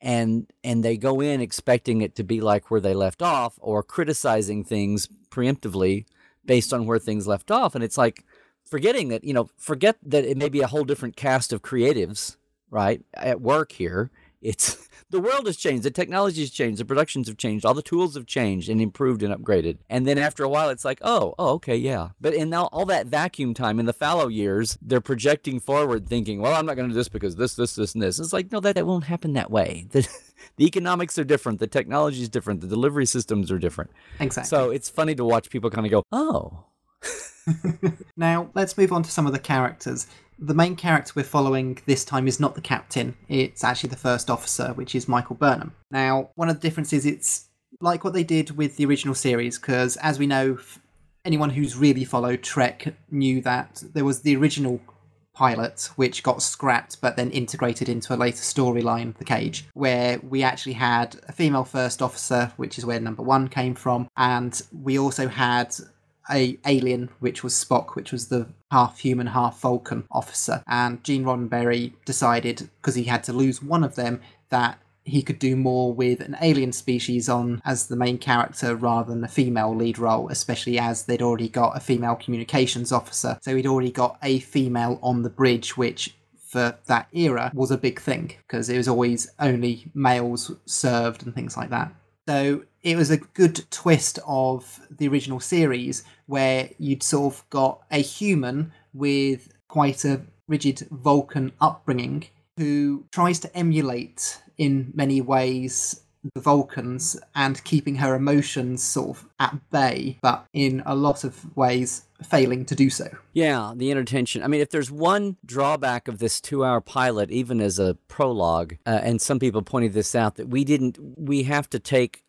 And and they go in expecting it to be like where they left off or criticizing things preemptively based on where things left off. And it's like forgetting that, you know, forget that it may be a whole different cast of creatives right at work here it's *laughs* the world has changed. The technology has changed. The productions have changed. All the tools have changed and improved and upgraded. And then after a while it's like oh oh okay yeah. But in now all that vacuum time in the fallow years they're projecting forward thinking well i'm not going to do this because this this this and this. It's like no that, that won't happen that way. *laughs* The, the economics are different. The technology is different. The delivery systems are different. Exactly. so it's funny to watch people kind of go oh. *laughs* Now, let's move on to some of the characters. The main character we're following this time is not the captain, it's actually the first officer, which is Michael Burnham. Now, one of the differences, it's like what they did with the original series, because as we know, anyone who's really followed Trek knew that there was the original pilot, which got scrapped but then integrated into a later storyline, The Cage, where we actually had a female first officer, which is where number one came from, and we also had a alien, which was Spock, which was the half human, half Vulcan officer. And Gene Roddenberry decided, because he had to lose one of them, that he could do more with an alien species on as the main character rather than a female lead role, especially as they'd already got a female communications officer. So he'd already got a female on the bridge, which for that era was a big thing because it was always only males served and things like that. So it was a good twist of the original series where you'd sort of got a human with quite a rigid Vulcan upbringing who tries to emulate in many ways the Vulcans and keeping her emotions sort of at bay, but in a lot of ways failing to do so. Yeah, the inattention. I mean, if there's one drawback of this two hour pilot, even as a prologue, uh, and some people pointed this out, that we didn't, we have to take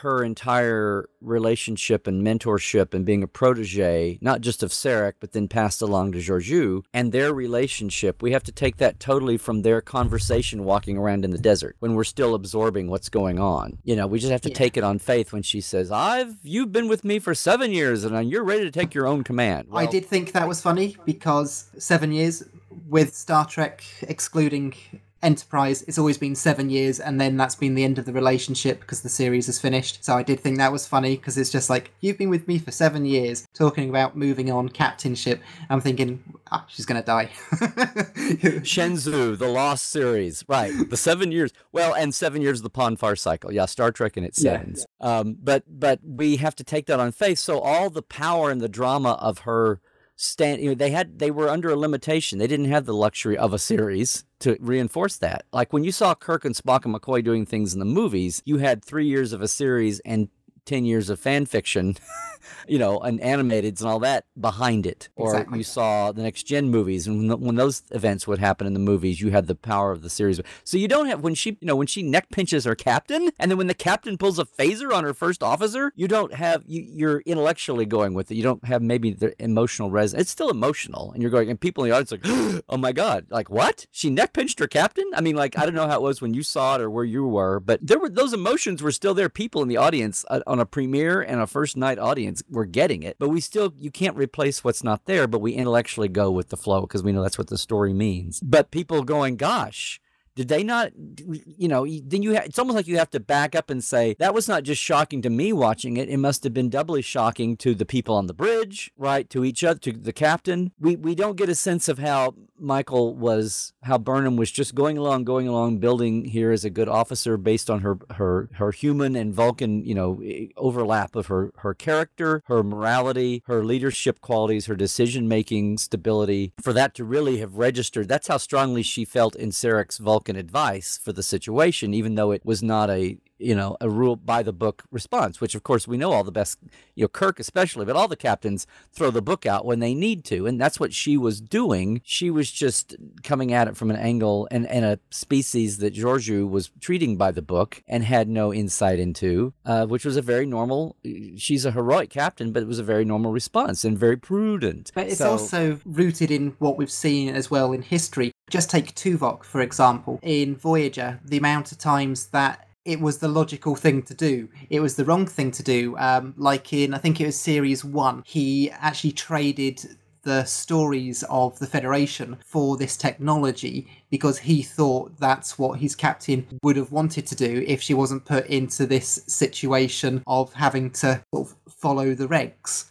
her entire relationship and mentorship and being a protege, not just of Sarek, but then passed along to Georgiou, and their relationship, we have to take that totally from their conversation walking around in the desert when we're still absorbing what's going on. You know, we just have to Yeah. take it on faith when she says, I've, you've been with me for seven years and you're ready to take your own command. I did think that was funny because seven years with Star Trek excluding Enterprise, it's always been seven years, and then that's been the end of the relationship because the series is finished. So I did think that was funny because it's just like you've been with me for seven years, talking about moving on captainship. I'm thinking, ah, she's gonna die. *laughs* Shenzhou, the Lost series, right? The seven years. Well, and seven years of the Pon farr cycle. Yeah, Star Trek in its Yeah. sevens. Um, but but we have to take that on faith. So all the power and the drama of her stand, you know, they had they were under a limitation. They didn't have the luxury of a series to reinforce that. Like when you saw Kirk and Spock and McCoy doing things in the movies, you had three years of a series and. 10 years of fan fiction, *laughs* you know, and animateds and all that behind it. Or Exactly. you saw the next gen movies and when, the, when those events would happen in the movies you had the power of the series. So you don't have when she you know when she neck pinches her captain and then when the captain pulls a phaser on her first officer you don't have you, you're intellectually going with it. You don't have maybe the emotional res it's still emotional and you're going and people in the audience like *gasps* oh my god like what? She neck pinched her captain? I mean like i don't know how it was when you saw it or where you were but there were those emotions were still there. People in the audience uh, on a premiere and a first night audience we're getting it but we still you can't replace what's not there but we intellectually go with the flow because we know that's what the story means. But people going gosh did they not you know then you ha- it's almost like you have to back up and say that was not just shocking to me watching it. It must have been doubly shocking to the people on the bridge right to each other to the captain. We we don't get a sense of how michael was how burnham was just going along going along building here as a good officer based on her her her human and vulcan you know overlap of her her character her morality her leadership qualities her decision making stability. For that to really have registered that's how strongly she felt in Sarek's Vulcan advice for the situation even though it was not a you know, a rule by the book response, which of course we know all the best, you know, Kirk especially, but all the captains throw the book out when they need to. And that's what she was doing. She was just coming at it from an angle and, and a species that Georgiou was treating by the book and had no insight into, uh, which was a very normal, she's a heroic captain, but it was a very normal response and very prudent. But it's So- also rooted in what we've seen as well in history. Just take Tuvok, for example. In Voyager, the amount of times that it was the logical thing to do. It was the wrong thing to do. Um, like in, I think it was series one, he actually traded the stories of the Federation for this technology because he thought that's what his captain would have wanted to do if she wasn't put into this situation of having to sort of follow the regs.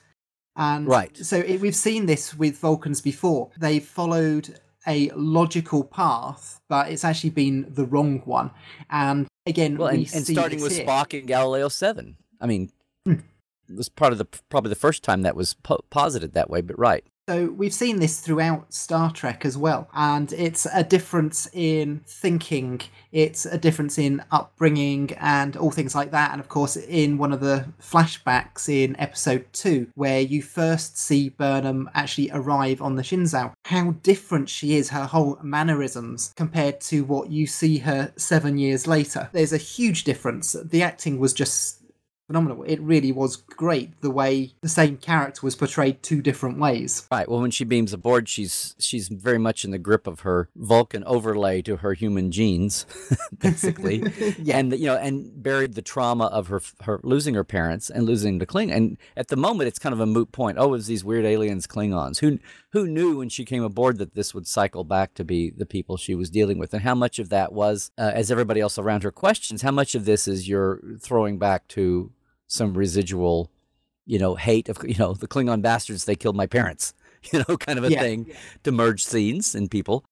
And Right. so it, we've seen this with Vulcans before. They've followed a logical path, but it's actually been the wrong one. And again, Well, we and, and starting with here. Spock in Galileo 7. I mean, Hmm. it was part of the probably the first time that was po- posited that way, but right. So we've seen this throughout Star Trek as well, and it's a difference in thinking, it's a difference in upbringing, and all things like that. And of course, in one of the flashbacks in episode two, where you first see Burnham actually arrive on the Shenzhou, how different she is, her whole mannerisms compared to what you see her seven years later. There's a huge difference. The acting was just phenomenal. It really was great the way the same character was portrayed two different ways. Right. Well, when she beams aboard, she's she's very much in the grip of her Vulcan overlay to her human genes, *laughs* basically. *laughs* Yeah. And you know, and buried the trauma of her her losing her parents and losing the Kling. And at the moment, it's kind of a moot point. Oh, it was these weird aliens, Klingons. Who who knew when she came aboard that this would cycle back to be the people she was dealing with? And how much of that was, uh, as everybody else around her questions, how much of this is you're throwing back to some residual, you know, hate of you know the Klingon bastards. They killed my parents. *laughs* You know, kind of a Yeah. thing to merge scenes and people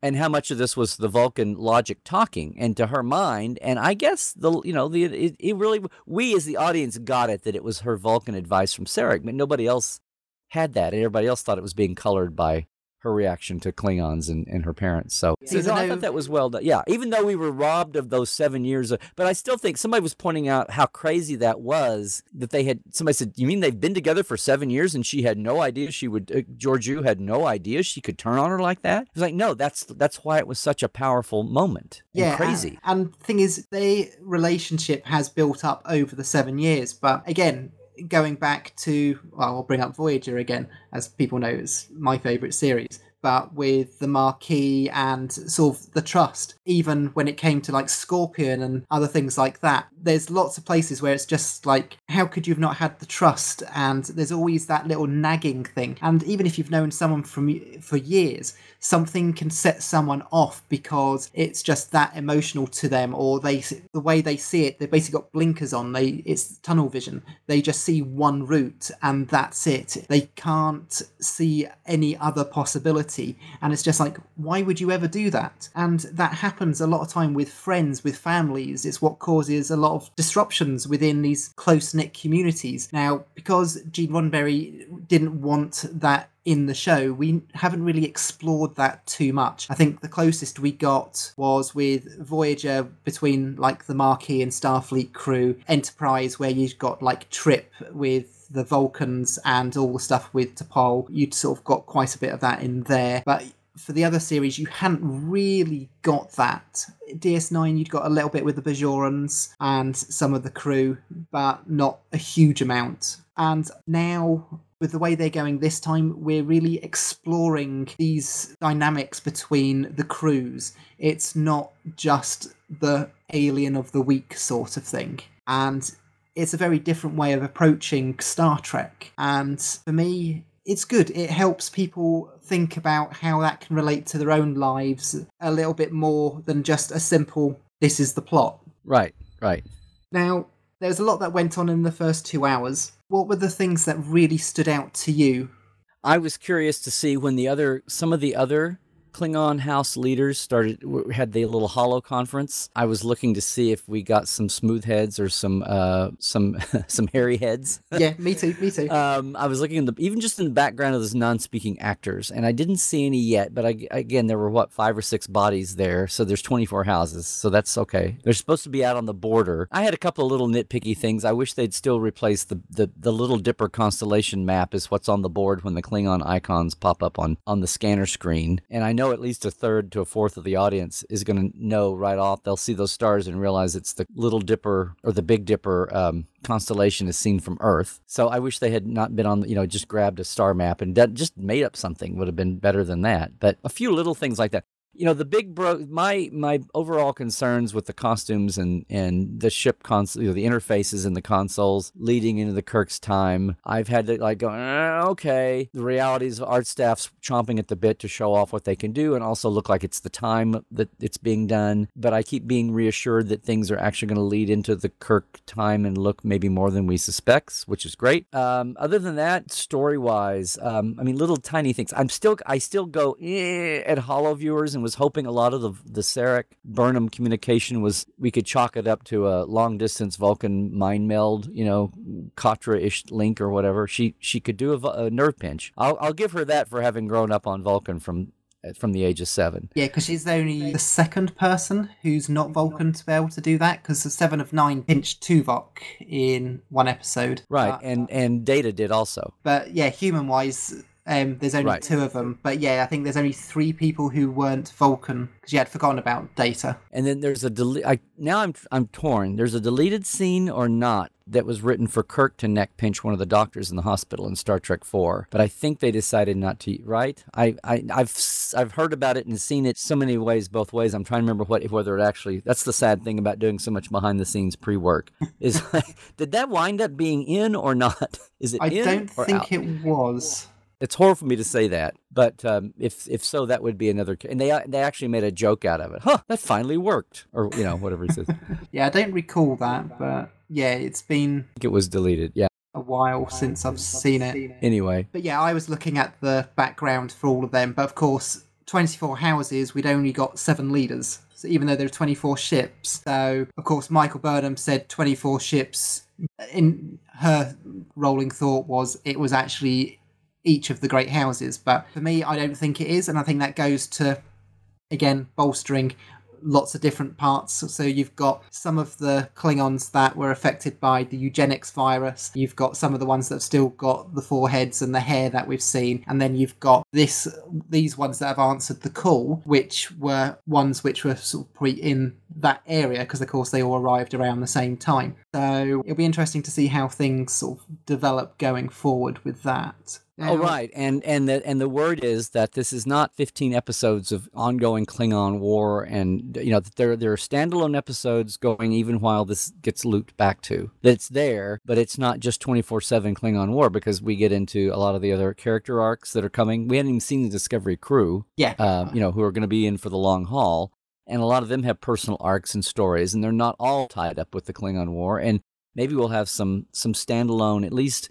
and how much of this was the Vulcan logic talking and to her mind and I guess the you know the it, it really we as the audience got it that it was her Vulcan advice from Sarek but nobody else had that and everybody else thought it was being colored by her reaction to Klingons and, and her parents so, no, I thought that was well done yeah even though we were robbed of those seven years of, but I still think somebody was pointing out how crazy that was that they had somebody said you mean they've been together for seven years and she had no idea she would uh, Georgiou had no idea she could turn on her like that it was like no that's that's why it was such a powerful moment yeah, crazy And, and thing is, their relationship has built up over the seven years. But again, going back to, well, I'll bring up Voyager again, as people know, it's my favourite series. But with the Maquis and sort of the Trust, even when it came to like Scorpion and other things like that, there's lots of places where it's just like, how could you have not had the trust? And there's always that little nagging thing. And even if you've known someone from for years, something can set someone off because it's just that emotional to them or they the way they see it they've basically got blinkers on. They it's tunnel vision. They just see one route and that's it. They can't see any other possibility. And it's just like why would you ever do that? And that happens a lot of time with friends with families. It's what causes a lot of disruptions within these close knit communities now because Gene Roddenberry didn't want that in the show, we haven't really explored that too much. I think the closest we got was with Voyager between like the Maquis and Starfleet crew, Enterprise, where you've got like Trip with the Vulcans and all the stuff with T'Pol. You'd sort of got quite a bit of that in there. But for the other series, you hadn't really got that. DS9, you'd got a little bit with the Bajorans and some of the crew, but not a huge amount. And now, with the way they're going this time, we're really exploring these dynamics between the crews. It's not just the alien of the week sort of thing. And it's a very different way of approaching Star Trek. And for me, it's good. It helps people think about how that can relate to their own lives a little bit more than just a simple, this is the plot. right right Now, there's a lot that went on in the first two hours. What were the things that really stood out to you? I was curious to see when the other some of the other Klingon House leaders started had the little holo conference. I was looking to see if we got some smooth heads or some uh, some *laughs* some hairy heads. yeah, me too. Me too. *laughs* Um, I was looking in the even just in the background of those non-speaking actors, and I didn't see any yet. But I, again, there were what five or six bodies there, so there's 24 houses, so that's okay. They're supposed to be out on the border. I had a couple of little nitpicky things. I wish they'd still replace the the, the Little Dipper constellation map is what's on the board when the Klingon icons pop up on on the scanner screen, and I know at least a third to a fourth of the audience is going to know right off. They'll see those stars and realize it's the Little Dipper or the Big Dipper um, constellation is seen from Earth. So I wish they had not been on, you know, just grabbed a star map and just made up something would have been better than that. But a few little things like that you know the big bro my my overall concerns with the costumes and and the ship console you know, the interfaces and the consoles leading into the kirk's time i've had to like go eh, okay. The realities of art staff's chomping at the bit to show off what they can do and also look like it's the time that it's being done but i keep being reassured that things are actually going to lead into the kirk time and look maybe more than we suspect which is great. Um, other than that story wise um, i mean little tiny things. I'm still i still go eh, at holo viewers and was hoping a lot of the the Sarek Burnham communication was we could chalk it up to a long distance Vulcan mind meld, you know, Katra ish link or whatever. She she could do a, a nerve pinch. I'll I'll give her that for having grown up on Vulcan from from the age of seven. Yeah, because she's the only the second person who's not Vulcan to be able to do that. Because the Seven of Nine pinched Tuvok in one episode, right? Uh, and and Data did also. But yeah, human wise, um, there's only right. two of them, but yeah, I think there's only three people who weren't Vulcan because you had forgotten about Data. And then there's a delete. Now I'm I'm torn. There's a deleted scene or not that was written for Kirk to neck pinch one of the doctors in the hospital in Star Trek Four, but I think they decided not to. Right? I, I I've I've heard about it and seen it so many ways, both ways. I'm trying to remember what whether it actually. That's the sad thing about doing so much behind the scenes pre work is *laughs* like, did that wind up being in or not? *laughs* Is it? I don't think out? it was. It's horrible for me to say that, but um, if if so, that would be another. And they they actually made a joke out of it. Huh, that finally worked, or you know whatever he says. *laughs* yeah, I don't recall that, but yeah, it's been. it was deleted. Yeah. A while since I've seen it. Anyway. But yeah, I was looking at the background for all of them, but of course, 24 houses, we'd only got seven leaders. So even though there are 24 ships. So, of course, Michael Burnham said 24 ships. In her rolling thought was it was actually each of the great houses. But for me, I don't think it is, and I think that goes to again bolstering lots of different parts. So you've got some of the Klingons that were affected by the eugenics virus. You've got some of the ones that have still got the foreheads and the hair that we've seen, and then you've got this these ones that have answered the call, which were ones which were sort of pre in that area because of course they all arrived around the same time. So it'll be interesting to see how things sort of develop going forward with that. Oh right, and and the and the word is that this is not 15 episodes of ongoing Klingon war, and you know there there are standalone episodes going even while this gets looped back to. That's there, but it's not just 24/7 Klingon war because we get into a lot of the other character arcs that are coming. We hadn't even seen the Discovery crew, yeah, uh, you know, who are going to be in for the long haul, and a lot of them have personal arcs and stories, and they're not all tied up with the Klingon war, and maybe we'll have some some standalone at least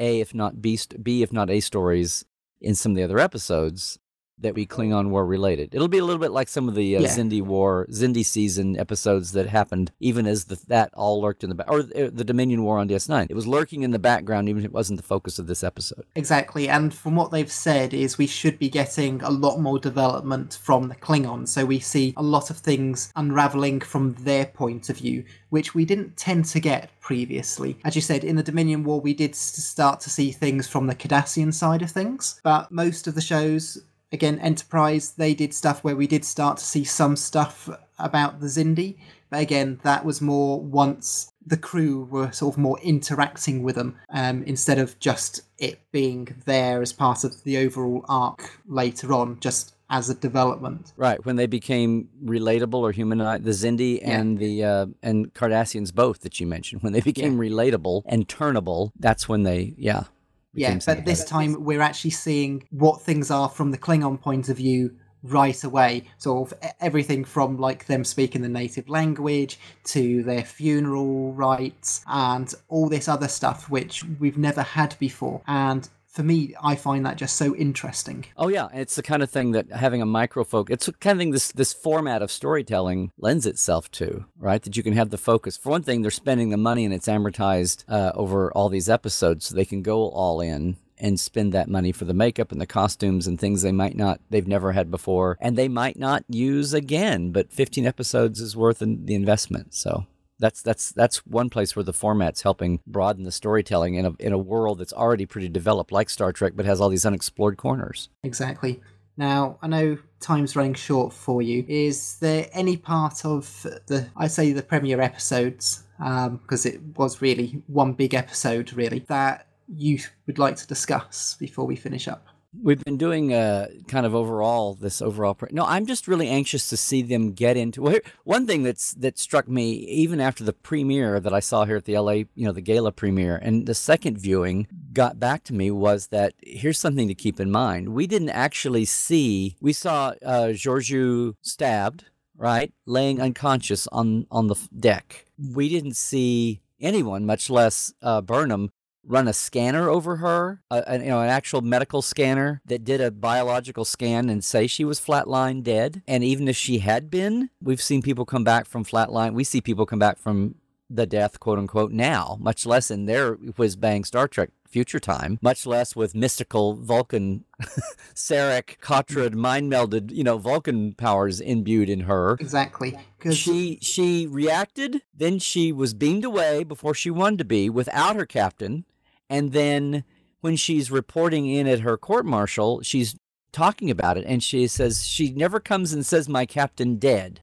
a, if not B, B, if not A stories in some of the other episodes that we Klingon War related. It'll be a little bit like some of the uh, yeah. Xindi War, Xindi season episodes that happened, even as the, that all lurked in the back, or uh, the Dominion War on DS9. It was lurking in the background, even if it wasn't the focus of this episode. Exactly, and from what they've said, is we should be getting a lot more development from the Klingons. So we see a lot of things unraveling from their point of view, which we didn't tend to get previously. As you said, in the Dominion War, we did start to see things from the Cardassian side of things, but most of the shows again, Enterprise, they did stuff where we did start to see some stuff about the Xindi. But again, that was more once the crew were sort of more interacting with them um, instead of just it being there as part of the overall arc later on, just as a development. Right, when they became relatable or humanized, the Xindi yeah. and the uh, and Cardassians both that you mentioned, when they became yeah. relatable and turnable, that's when they, yeah, yeah, but this time we're actually seeing what things are from the Klingon point of view right away. Sort of everything from like them speaking the native language to their funeral rites and all this other stuff which we've never had before. And for me, I find that just so interesting. Oh yeah, it's the kind of thing that having a microfoc it's the kind of thing this this format of storytelling lends itself to, right? That you can have the focus. For one thing, they're spending the money and it's amortized uh, over all these episodes, so they can go all in and spend that money for the makeup and the costumes and things they might not they've never had before and they might not use again but 15 episodes is worth the investment so that's that's that's one place where the format's helping broaden the storytelling in a in a world that's already pretty developed like Star Trek but has all these unexplored corners. Exactly. Now, I know time's running short for you. Is there any part of the I say the premiere episodes because um, it was really one big episode really that you would like to discuss before we finish up? We've been doing a kind of overall this overall. Pre- no, I'm just really anxious to see them get into. Well, one thing that's that struck me even after the premiere that I saw here at the LA, you know, the gala premiere, and the second viewing got back to me was that here's something to keep in mind. We didn't actually see. We saw uh, Georgiou stabbed, right, laying unconscious on on the deck. We didn't see anyone, much less uh, Burnham, run a scanner over her, a, a, you know, an actual medical scanner that did a biological scan and say she was flatline dead. And even if she had been, we've seen people come back from flatline. We see people come back from the death, quote unquote, now, much less in their whiz bang Star Trek future time, much less with mystical Vulcan, *laughs* Sarek, Katra, mind melded, you know, Vulcan powers imbued in her. Exactly. She she reacted, then she was beamed away before she wanted to be without her captain, and then when she's reporting in at her court martial, she's talking about it, and she says she never comes and says my captain dead.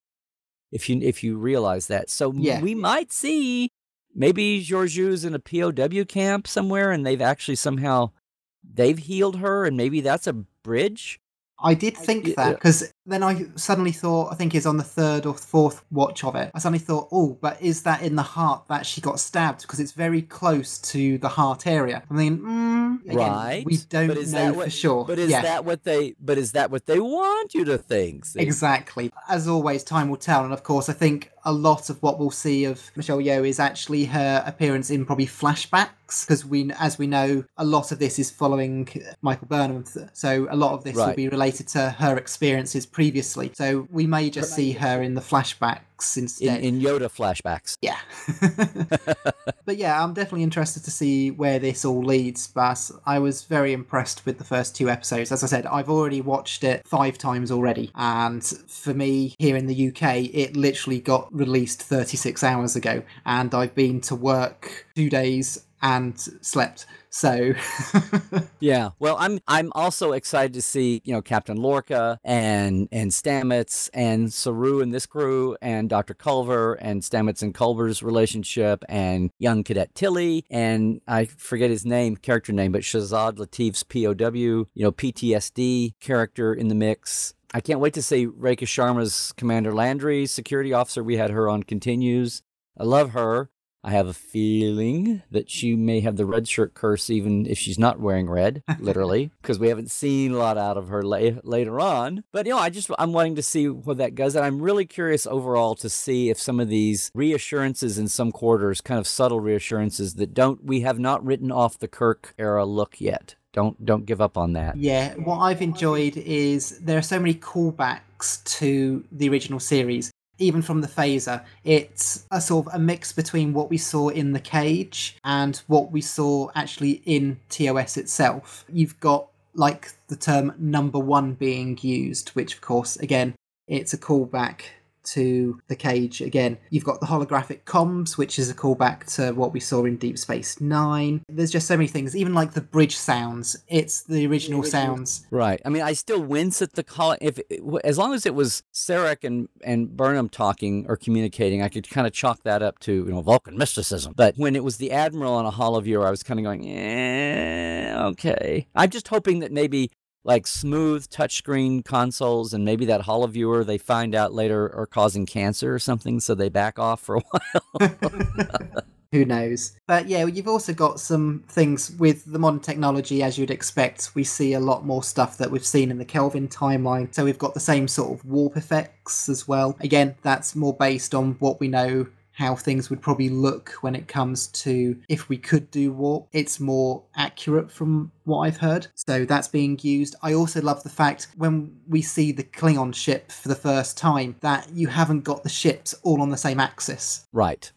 If you if you realize that, so yeah. we might see maybe Georgiou's in a POW camp somewhere, and they've actually somehow they've healed her, and maybe that's a bridge. I did think that because then I suddenly thought, I think it's on the third or fourth watch of it. I suddenly thought, oh, but is that in the heart that she got stabbed? Because it's very close to the heart area. I mean, mm, again, right? We don't know what, for sure. But is yeah. that what they? But is that what they want you to think? See? Exactly. As always, time will tell. And of course, I think a lot of what we'll see of Michelle Yeoh is actually her appearance in probably flashbacks because we, as we know, a lot of this is following Michael Burnham. So a lot of this right. will be related to her experiences previously. So we may just see her in the flashbacks instead. In, in Yoda flashbacks. Yeah. *laughs* but yeah, I'm definitely interested to see where this all leads. But I was very impressed with the first two episodes. As I said, I've already watched it five times already. And for me, here in the UK, it literally got released 36 hours ago. And I've been to work two days and slept. So *laughs* yeah, well, I'm I'm also excited to see you know Captain Lorca and and Stamets and Saru and this crew and Dr. Culber and Stamets and Culber's relationship and young Cadet Tilly and I forget his name character name, but Shazad Latif's POW, you know PTSD character in the mix. I can't wait to see Rekha Sharma's Commander Landry, security officer. We had her on continues. I love her. I have a feeling that she may have the red shirt curse even if she's not wearing red, *laughs* literally, because we haven't seen a lot out of her la- later on. But you know, I just I'm wanting to see where that goes, and I'm really curious overall to see if some of these reassurances in some quarters, kind of subtle reassurances that don't we have not written off the Kirk era look yet. Don't don't give up on that. Yeah, what I've enjoyed is there are so many callbacks to the original series even from the phaser, it's a sort of a mix between what we saw in the cage and what we saw actually in TOS itself. You've got like the term number one being used, which of course, again, it's a callback to the cage again. You've got the holographic comms, which is a callback to what we saw in Deep Space Nine. There's just so many things, even like the bridge sounds. It's the original, the original. sounds. Right. I mean, I still wince at the call. If as long as it was Sarek and and Burnham talking or communicating, I could kind of chalk that up to you know Vulcan mysticism. But when it was the Admiral on a holiviewer, I was kind of going, eh, okay. I'm just hoping that maybe like smooth touchscreen consoles and maybe that holiviewer they find out later are causing cancer or something, so they back off for a *laughs* while. *laughs* Who knows? But yeah, you've also got some things with the modern technology, as you'd expect. We see a lot more stuff that we've seen in the Kelvin timeline. So we've got the same sort of warp effects as well. Again, that's more based on what we know how things would probably look when it comes to if we could do warp. It's more accurate from what I've heard. So that's being used. I also love the fact when we see the Klingon ship for the first time that you haven't got the ships all on the same axis. Right.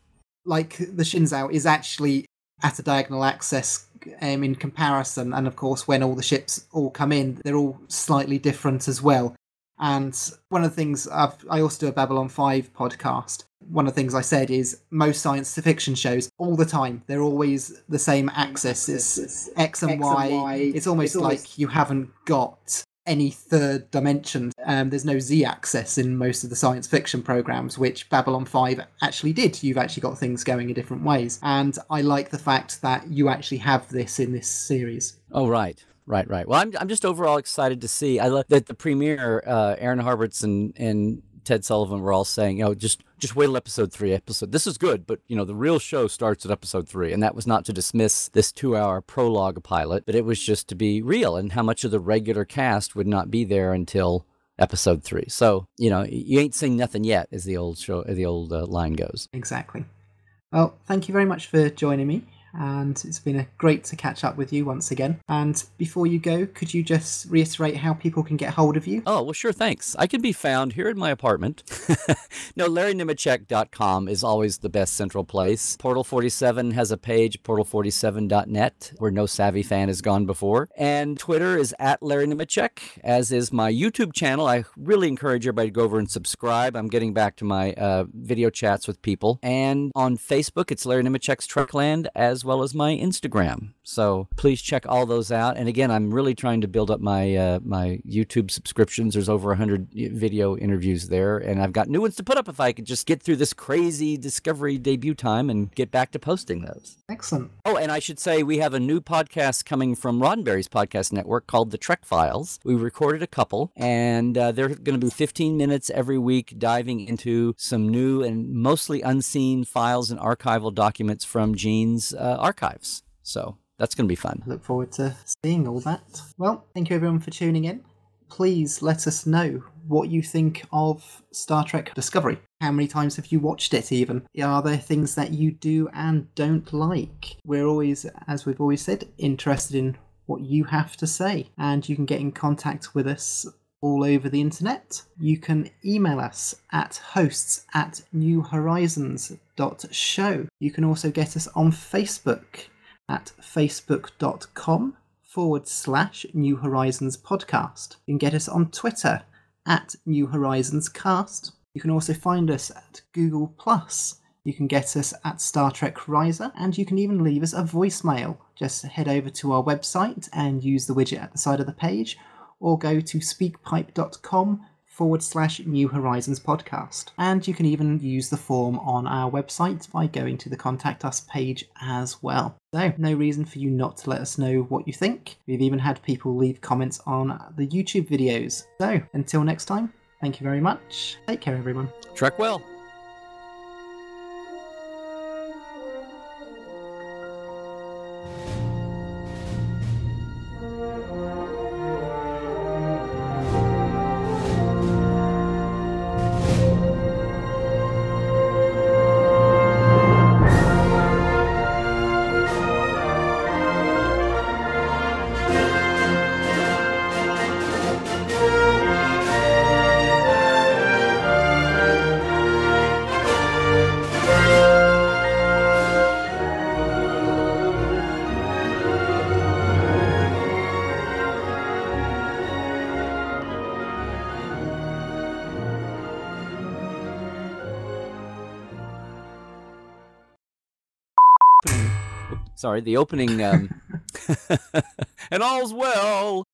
Like the Shenzhou is actually at a diagonal axis um, in comparison. And of course, when all the ships all come in, they're all slightly different as well. And one of the things I've, I also do a Babylon 5 podcast. One of the things I said is most science fiction shows all the time, they're always the same axis. It's X and, X y. and y. It's almost it's like almost... you haven't got any third dimension. Um, there's no z axis in most of the science fiction programs, which Babylon 5 actually did. You've actually got things going in different ways. And I like the fact that you actually have this in this series. Oh, right. Right, right. Well, I'm, I'm just overall excited to see. I love that the premiere, uh, Aaron Harberts and, and Ted Sullivan were all saying, you know, just just wait till episode three. Episode this is good, but you know, the real show starts at episode three, and that was not to dismiss this two-hour prologue pilot, but it was just to be real, and how much of the regular cast would not be there until episode three. So you know, you ain't seen nothing yet, as the old show, the old uh, line goes. Exactly. Well, thank you very much for joining me and it's been a great to catch up with you once again. And before you go, could you just reiterate how people can get hold of you? Oh, well, sure, thanks. I can be found here in my apartment. *laughs* no, LarryNemecek.com is always the best central place. Portal 47 has a page, portal47.net, where no savvy fan has gone before. And Twitter is at Larry Nemecek, as is my YouTube channel. I really encourage everybody to go over and subscribe. I'm getting back to my uh, video chats with people. And on Facebook, it's Larry Nemecek's Trekland, as as well as my Instagram. So please check all those out. And again, I'm really trying to build up my uh, my YouTube subscriptions. There's over 100 video interviews there, and I've got new ones to put up if I could just get through this crazy Discovery debut time and get back to posting those. Excellent. Oh, and I should say we have a new podcast coming from Roddenberry's podcast network called The Trek Files. We recorded a couple, and uh, they're going to be 15 minutes every week diving into some new and mostly unseen files and archival documents from Gene's uh, archives. So that's going to be fun. Look forward to seeing all that. Well, thank you everyone for tuning in. Please let us know what you think of Star Trek Discovery. How many times have you watched it, even? Are there things that you do and don't like? We're always, as we've always said, interested in what you have to say. And you can get in contact with us all over the internet. You can email us at hosts at newhorizons.show. You can also get us on Facebook at facebook.com forward slash New Horizons podcast. You can get us on Twitter at New Horizons Cast. You can also find us at Google Plus. You can get us at Star Trek Riser, and you can even leave us a voicemail. Just head over to our website and use the widget at the side of the page, or go to speakpipe.com forward slash New Horizons podcast. And you can even use the form on our website by going to the Contact Us page as well. So, no reason for you not to let us know what you think. We've even had people leave comments on the YouTube videos. So, until next time, thank you very much. Take care, everyone. Trek well. Sorry, the opening, um, *laughs* *laughs* and all's well.